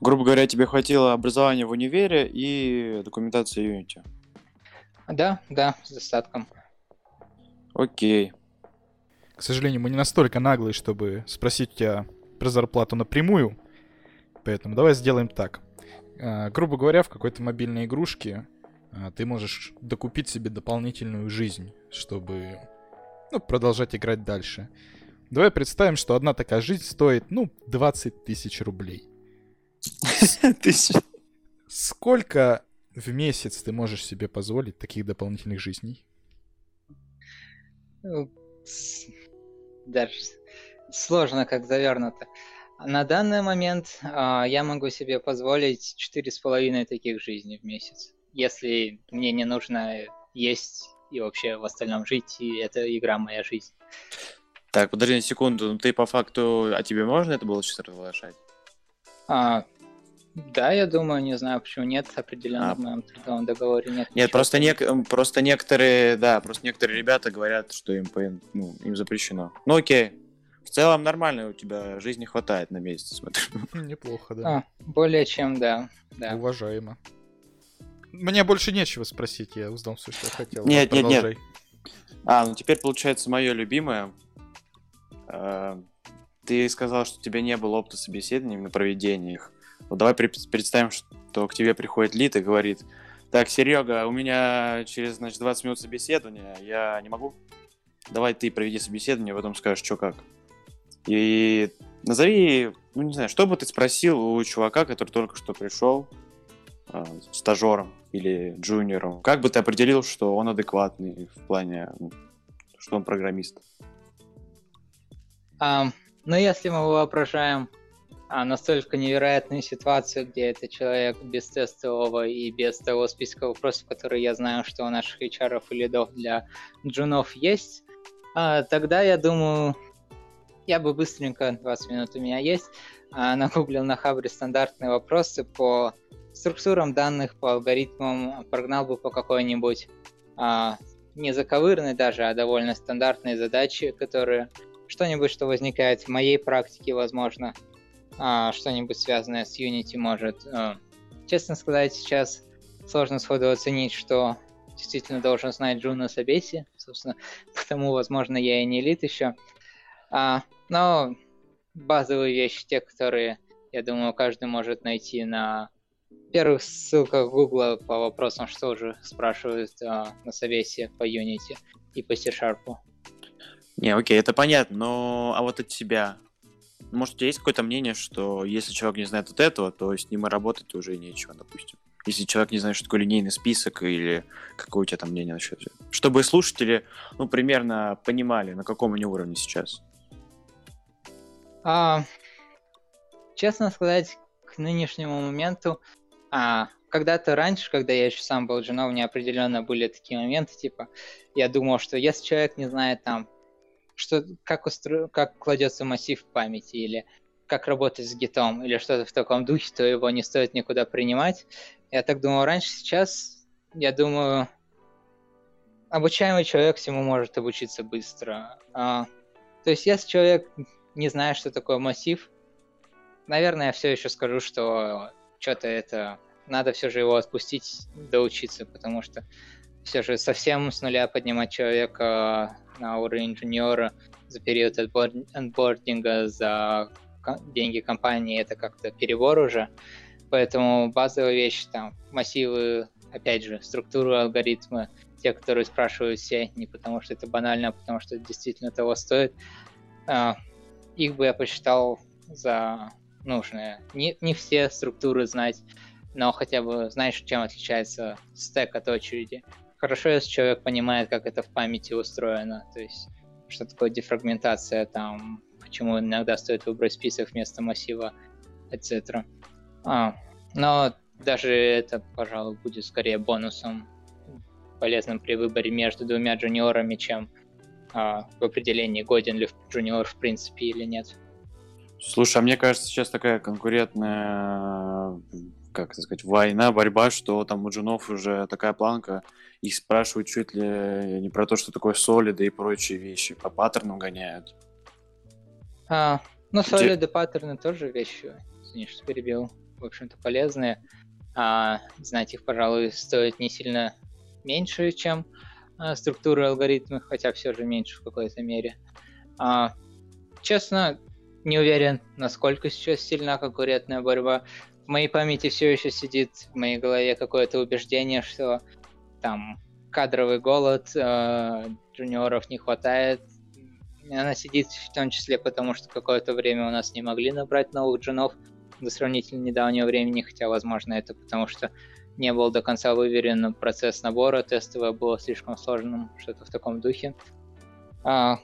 Грубо говоря, тебе хватило образования в универе и документации Unity? Да, да, с достатком. Окей. К сожалению, мы не настолько наглые, чтобы спросить тебя про зарплату напрямую. Поэтому давай сделаем так. А, грубо говоря, в какой-то мобильной игрушке а, ты можешь докупить себе дополнительную жизнь, чтобы ну, продолжать играть дальше. Давай представим, что одна такая жизнь стоит, ну, 20 тысяч рублей. Сколько в месяц ты можешь себе позволить таких дополнительных жизней? Ну, даже сложно как завернуто. На данный момент э, я могу себе позволить четыре с половиной таких жизней в месяц, если мне не нужно есть и вообще в остальном жить, и это игра моя жизнь. Так, подожди на секунду, ну ты по факту, а тебе можно это было сейчас разглашать? А, да, я думаю, не знаю, почему нет, определенно а. в моем трудовом договоре нет. Нет, просто, нек- просто некоторые, да, просто некоторые ребята говорят, что им, ну, им запрещено. Ну окей, в целом нормально, у тебя жизни хватает на месяц, смотрю. Неплохо, да. А, более чем, да. да. Уважаемо. Мне больше нечего спросить, я узнал все, что я хотел. Нет, нет, нет. А, ну теперь получается мое любимое. А, ты сказал, что у тебя не было опыта собеседований на проведении их. Вот давай представим, что к тебе приходит Лид и говорит, так, Серега, у меня через, значит, 20 минут собеседования, я не могу? Давай ты проведи собеседование, потом скажешь, что как. И назови, ну не знаю, что бы ты спросил у чувака, который только что пришел, э, стажером или джуниором? Как бы ты определил, что он адекватный в плане, ну, что он программист? Um, ну, если мы воображаем а, настолько невероятную ситуацию, где это человек без тестового и без того списка вопросов, которые я знаю, что у наших HR и лидов для джунов есть, а, тогда я думаю, я бы быстренько, 20 минут у меня есть, а, нагуглил на Хабре стандартные вопросы по структурам данных, по алгоритмам, прогнал бы по какой-нибудь не заковырной даже, а довольно стандартной задачи, которые что-нибудь, что возникает в моей практике, возможно, а, что-нибудь связанное с Unity может. А, честно сказать, сейчас сложно сходу оценить, что действительно должен знать Джун на Собесе, собственно, потому, возможно, я и не элит еще. А, но базовые вещи, те, которые, я думаю, каждый может найти на первых ссылках Гугла по вопросам, что уже спрашивают а, на совесе по Unity и по C-Sharp. Не, окей, это понятно, но а вот от тебя, может, у тебя есть какое-то мнение, что если человек не знает вот этого, то с ним и работать уже нечего, допустим? Если человек не знает, что такое линейный список или какое у тебя там мнение насчет этого? Чтобы слушатели, ну, примерно понимали, на каком они уровне сейчас. А, честно сказать, к нынешнему моменту, а, когда-то раньше, когда я еще сам был женой, у меня определенно были такие моменты, типа, я думал, что если человек не знает там, что, как, устро... как кладется массив памяти, или как работать с гитом, или что-то в таком духе, то его не стоит никуда принимать. Я так думал раньше, сейчас, я думаю, обучаемый человек всему может обучиться быстро. А, то есть, если человек не знаю, что такое массив. Наверное, я все еще скажу, что что-то это... Надо все же его отпустить, доучиться, потому что все же совсем с нуля поднимать человека на уровень инженера за период анбординга, за деньги компании, это как-то перебор уже. Поэтому базовые вещи, там, массивы, опять же, структуру алгоритмы, те, которые спрашивают все, не потому что это банально, а потому что это действительно того стоит. А, их бы я посчитал за нужные. Не, не все структуры знать, но хотя бы знаешь, чем отличается стек от очереди. Хорошо, если человек понимает, как это в памяти устроено, то есть что такое дефрагментация, там, почему иногда стоит выбрать список вместо массива, etc. А, но даже это, пожалуй, будет скорее бонусом полезным при выборе между двумя джуниорами, чем а, в определении, годен ли джуниор в принципе или нет. Слушай, а мне кажется, сейчас такая конкурентная, как это сказать, война, борьба, что там у джунов уже такая планка, их спрашивают чуть ли не про то, что такое солиды и прочие вещи, по паттерну гоняют. А, ну, солиды, паттерны тоже вещи, извини, что перебил, в общем-то, полезные. А, знать их, пожалуй, стоит не сильно меньше, чем а, структуры алгоритмов, хотя все же меньше в какой-то мере. А, честно, не уверен, насколько сейчас сильна конкурентная борьба. Моей памяти все еще сидит в моей голове какое-то убеждение, что там кадровый голод, э, джуниоров не хватает. Она сидит в том числе потому, что какое-то время у нас не могли набрать новых джунов до сравнительно недавнего времени, хотя, возможно, это потому что не был до конца выверен процесс набора, тестовое было слишком сложным, что-то в таком духе. А,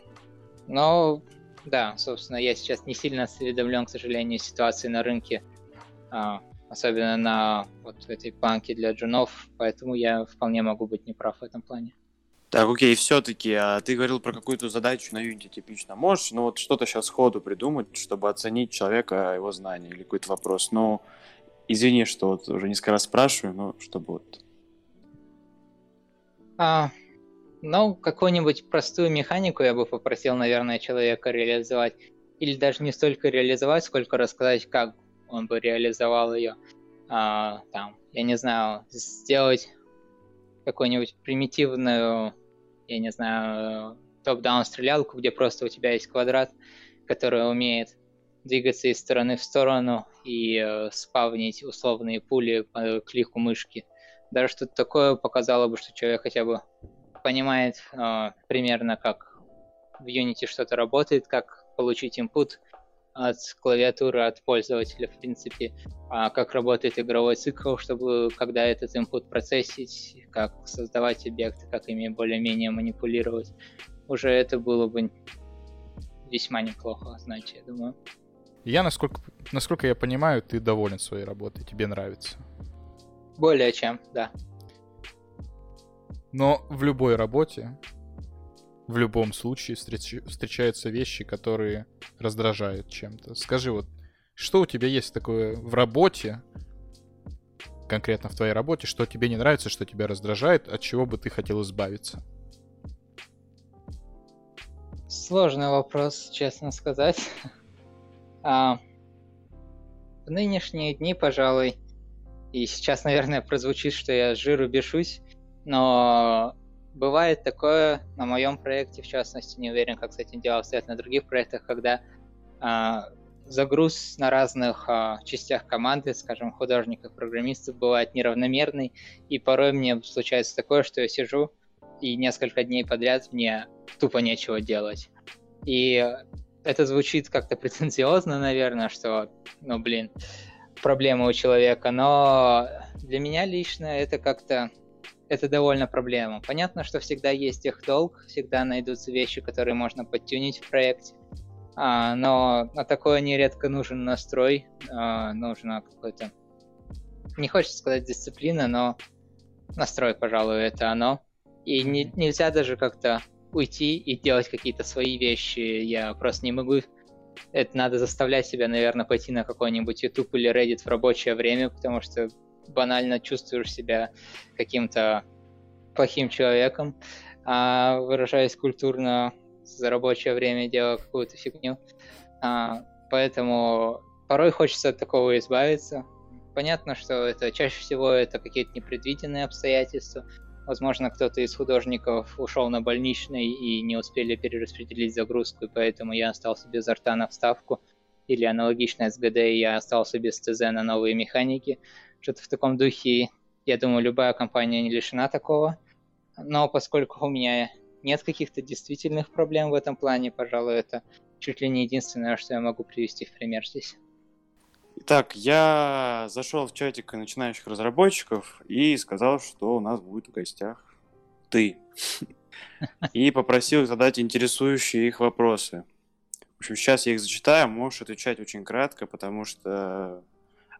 но Да, собственно, я сейчас не сильно осведомлен, к сожалению, ситуации на рынке, а, особенно на вот этой планке для джунов, поэтому я вполне могу быть неправ в этом плане. Так, окей, все-таки, а ты говорил про какую-то задачу на Unity типично. Можешь, ну вот что-то сейчас сходу придумать, чтобы оценить человека, его знания или какой-то вопрос? Ну, извини, что вот уже несколько раз спрашиваю, но чтобы вот... А, ну, какую-нибудь простую механику я бы попросил, наверное, человека реализовать. Или даже не столько реализовать, сколько рассказать, как он бы реализовал ее. А, там, я не знаю, сделать какую-нибудь примитивную, я не знаю, топ-даун стрелялку, где просто у тебя есть квадрат, который умеет двигаться из стороны в сторону и э, спавнить условные пули по клику мышки. Даже что-то такое показало бы, что человек хотя бы понимает э, примерно, как в Unity что-то работает, как получить input, от клавиатуры, от пользователя, в принципе, а как работает игровой цикл, чтобы когда этот input процессить, как создавать объекты, как ими более-менее манипулировать. Уже это было бы весьма неплохо, значит, я думаю. Я, насколько, насколько я понимаю, ты доволен своей работой, тебе нравится. Более чем, да. Но в любой работе в любом случае встреч... встречаются вещи, которые раздражают чем-то. Скажи вот, что у тебя есть такое в работе, конкретно в твоей работе, что тебе не нравится, что тебя раздражает, от чего бы ты хотел избавиться? Сложный вопрос, честно сказать. А, в нынешние дни, пожалуй, и сейчас, наверное, прозвучит, что я жиру бешусь, но бывает такое на моем проекте, в частности, не уверен, как с этим дело обстоят на других проектах, когда а, загруз на разных а, частях команды, скажем, художников, программистов, бывает неравномерный, и порой мне случается такое, что я сижу и несколько дней подряд мне тупо нечего делать. И это звучит как-то претенциозно, наверное, что, ну, блин, проблема у человека, но для меня лично это как-то это довольно проблема. Понятно, что всегда есть их долг, всегда найдутся вещи, которые можно подтюнить в проекте, а, но на такое нередко нужен настрой, а, нужно какой-то, не хочется сказать дисциплина, но настрой, пожалуй, это оно. И не, нельзя даже как-то уйти и делать какие-то свои вещи. Я просто не могу. Это надо заставлять себя, наверное, пойти на какой-нибудь YouTube или Reddit в рабочее время, потому что банально чувствуешь себя каким-то плохим человеком, а выражаясь культурно, за рабочее время делая какую-то фигню. А, поэтому порой хочется от такого избавиться. Понятно, что это чаще всего это какие-то непредвиденные обстоятельства. Возможно, кто-то из художников ушел на больничный и не успели перераспределить загрузку, и поэтому я остался без арта на вставку. Или аналогично СГД, и я остался без ТЗ на новые механики что-то в таком духе. Я думаю, любая компания не лишена такого. Но поскольку у меня нет каких-то действительных проблем в этом плане, пожалуй, это чуть ли не единственное, что я могу привести в пример здесь. Итак, я зашел в чатик начинающих разработчиков и сказал, что у нас будет в гостях ты. И попросил задать интересующие их вопросы. В общем, сейчас я их зачитаю, можешь отвечать очень кратко, потому что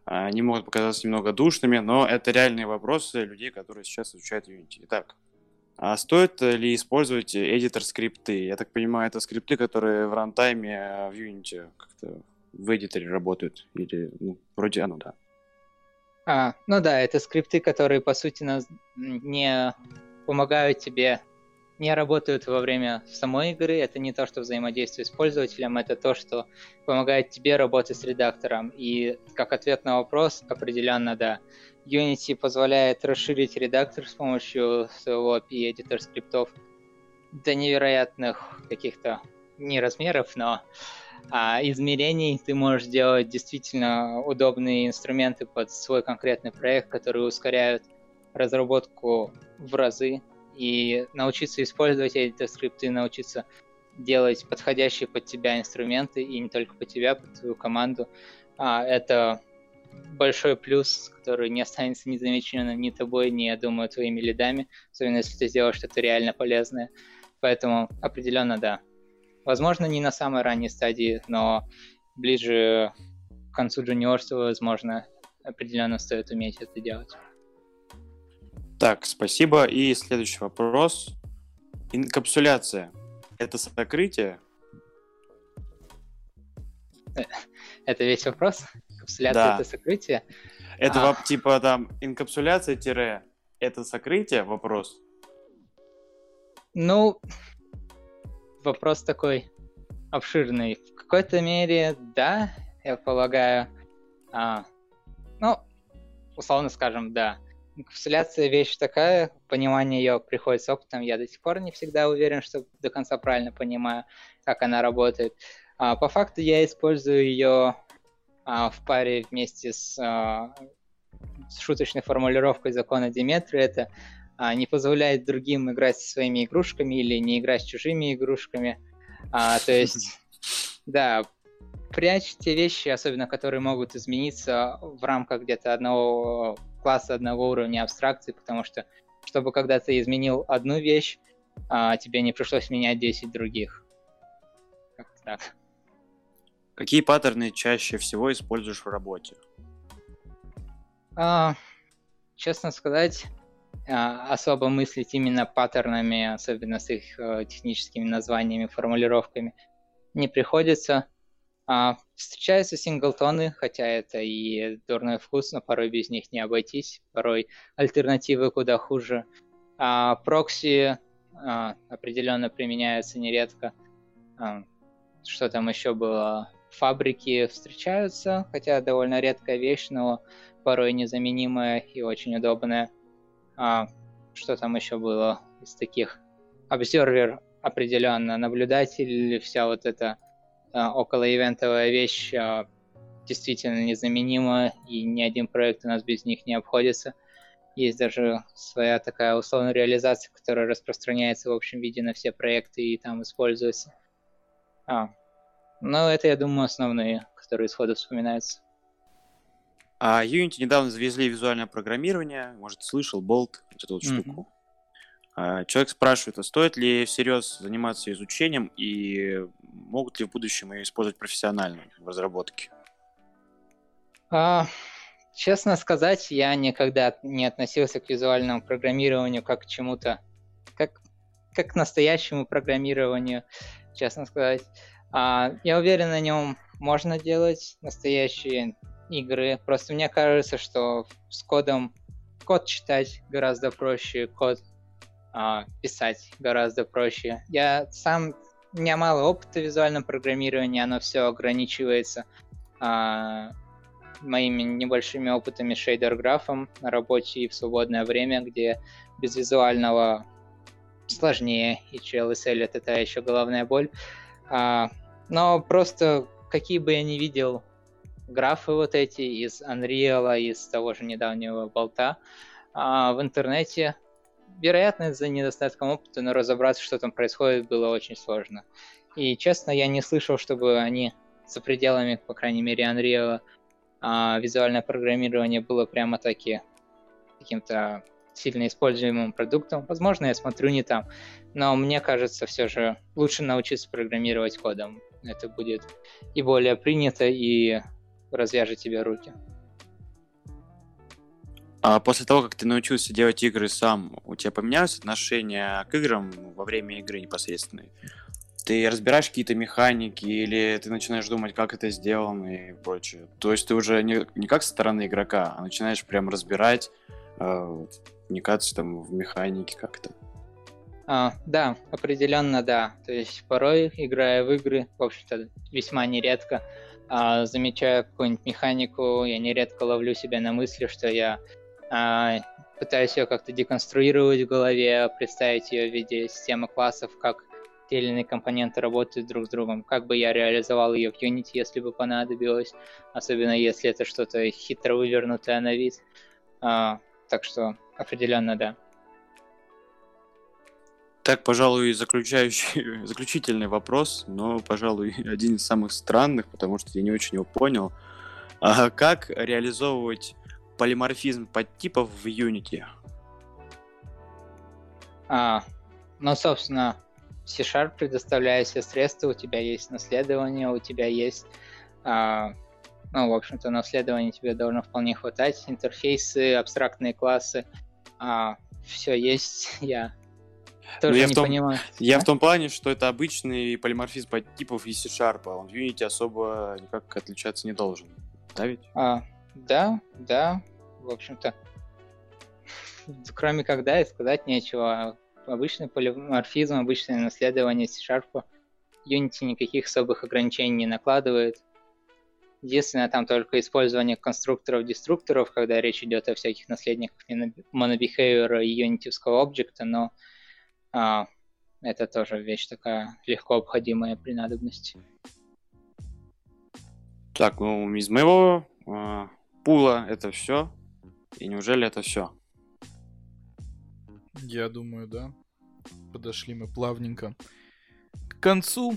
они могут показаться немного душными, но это реальные вопросы людей, которые сейчас изучают Unity. Итак, а стоит ли использовать эдитор скрипты? Я так понимаю, это скрипты, которые в рантайме а, в Unity как-то в эдиторе работают. Или, ну, вроде оно, да. А, ну да, это скрипты, которые, по сути, не помогают тебе не работают во время самой игры. Это не то, что взаимодействие с пользователем, это то, что помогает тебе работать с редактором. И как ответ на вопрос, определенно да. Unity позволяет расширить редактор с помощью своего API эдитор скриптов до невероятных каких-то не размеров, но а, измерений. Ты можешь делать действительно удобные инструменты под свой конкретный проект, которые ускоряют разработку в разы и научиться использовать эти скрипты, научиться делать подходящие под тебя инструменты, и не только под тебя, под твою команду. А, это большой плюс, который не останется незамеченным ни тобой, ни, я думаю, твоими лидами, особенно если ты сделаешь что-то реально полезное. Поэтому определенно да. Возможно, не на самой ранней стадии, но ближе к концу джуниорства, возможно, определенно стоит уметь это делать. Так, спасибо. И следующий вопрос. Инкапсуляция – это сокрытие? Это весь вопрос? Инкапсуляция да. – это сокрытие? Это а. типа там инкапсуляция – это сокрытие? Вопрос. Ну, вопрос такой обширный. В какой-то мере, да, я полагаю. А, ну, условно скажем, да. Инкапсуляция вещь такая, понимание ее приходит с опытом. Я до сих пор не всегда уверен, что до конца правильно понимаю, как она работает. А, по факту я использую ее а, в паре вместе с, а, с шуточной формулировкой закона Диметры. Это а, не позволяет другим играть со своими игрушками или не играть с чужими игрушками. А, то есть, да, прячь те вещи, особенно которые могут измениться в рамках где-то одного класса, одного уровня абстракции, потому что, чтобы когда ты изменил одну вещь, а, тебе не пришлось менять 10 других. Как-то так. Какие паттерны чаще всего используешь в работе? А, честно сказать, а, особо мыслить именно паттернами, особенно с их а, техническими названиями, формулировками, не приходится. А, встречаются синглтоны, хотя это и дурной вкус, но порой без них не обойтись, порой альтернативы куда хуже. А, прокси а, определенно применяются нередко. А, что там еще было? Фабрики встречаются, хотя довольно редкая вещь, но порой незаменимая и очень удобная. А, что там еще было из таких? Обсервер определенно, наблюдатель, вся вот эта а, околоивентовая вещь а, действительно незаменима, и ни один проект у нас без них не обходится. Есть даже своя такая условная реализация, которая распространяется в общем виде на все проекты и там используется. А, ну, это, я думаю, основные, которые сходу вспоминаются. А Unity недавно завезли визуальное программирование, может, слышал, Bolt, вот эту вот mm-hmm. штуку. А, человек спрашивает, а стоит ли всерьез заниматься изучением и могут ли в будущем ее использовать профессионально в разработке? А, честно сказать, я никогда не относился к визуальному программированию как к чему-то, как, как к настоящему программированию, честно сказать. А, я уверен, на нем можно делать настоящие игры. Просто мне кажется, что с кодом код читать гораздо проще, код писать гораздо проще. Я сам, у меня мало опыта в визуальном программировании, оно все ограничивается а, моими небольшими опытами шейдер-графом на работе и в свободное время, где без визуального сложнее, и CLSL это та еще головная боль. А, но просто какие бы я ни видел графы вот эти из Unreal, из того же недавнего болта, а, в интернете вероятно, из-за недостатком опыта, но разобраться, что там происходит, было очень сложно. И, честно, я не слышал, чтобы они за пределами, по крайней мере, Unreal, а, визуальное программирование было прямо таки каким-то сильно используемым продуктом. Возможно, я смотрю не там, но мне кажется, все же лучше научиться программировать кодом. Это будет и более принято, и развяжет тебе руки. А после того, как ты научился делать игры сам, у тебя поменялось отношение к играм во время игры непосредственной? Ты разбираешь какие-то механики или ты начинаешь думать, как это сделано и прочее? То есть ты уже не, не как со стороны игрока, а начинаешь прям разбирать, э, там в механики как-то? А, да, определенно да. То есть порой, играя в игры, в общем-то, весьма нередко, а, замечая какую-нибудь механику, я нередко ловлю себя на мысли, что я пытаюсь ее как-то деконструировать в голове, представить ее в виде системы классов, как те или иные компоненты работают друг с другом, как бы я реализовал ее в Unity, если бы понадобилось, особенно если это что-то хитро вывернутое на вид. А, так что определенно да. Так, пожалуй, заключающий, заключительный вопрос, но, пожалуй, один из самых странных, потому что я не очень его понял. А как реализовывать полиморфизм подтипов в Unity? А, ну, собственно, C-Sharp предоставляет все средства, у тебя есть наследование, у тебя есть, а, ну, в общем-то, наследование тебе должно вполне хватать, интерфейсы, абстрактные классы, а, все есть, я тоже ну, я не в том, понимаю. Я а? в том плане, что это обычный полиморфизм типов из C-Sharp, а он в Unity особо никак отличаться не должен. Да ведь? А, да, да, в общем-то. Кроме когда и сказать нечего. Обычный полиморфизм, обычное наследование C-Sharp. Unity никаких особых ограничений не накладывает. Единственное, там только использование конструкторов-деструкторов, когда речь идет о всяких наследниках monobehavior и юнитивского объекта, но а, это тоже вещь такая легко обходимая при надобности. Так, ну из моего э, пула это все. И неужели это все? Я думаю, да. Подошли мы плавненько к концу.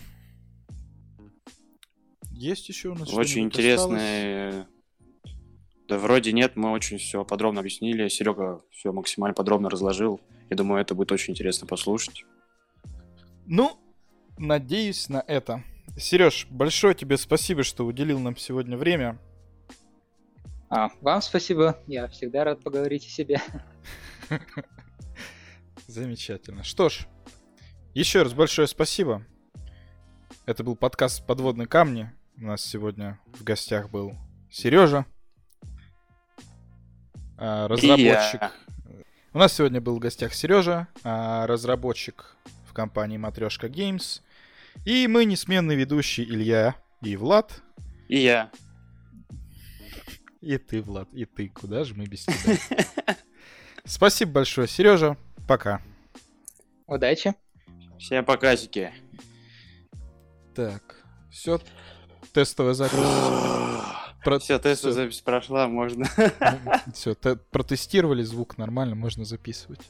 Есть еще у нас Очень интересное. Да вроде нет, мы очень все подробно объяснили. Серега все максимально подробно разложил. Я думаю, это будет очень интересно послушать. Ну, надеюсь на это. Сереж, большое тебе спасибо, что уделил нам сегодня время. А, вам спасибо. Я всегда рад поговорить о себе. Замечательно. Что ж, еще раз большое спасибо. Это был подкаст «Подводные камни». У нас сегодня в гостях был Сережа, а, разработчик у нас сегодня был в гостях Сережа, а, разработчик в компании Матрешка Games. И мы несменный ведущий Илья и Влад. И я. И ты, Влад, и ты. Куда же мы без тебя? Спасибо большое, Сережа. Пока. Удачи. Всем покасики. Так, все. Тестовая запись. Про... Все, тестовая запись прошла, можно. Все, протестировали звук нормально, можно записывать.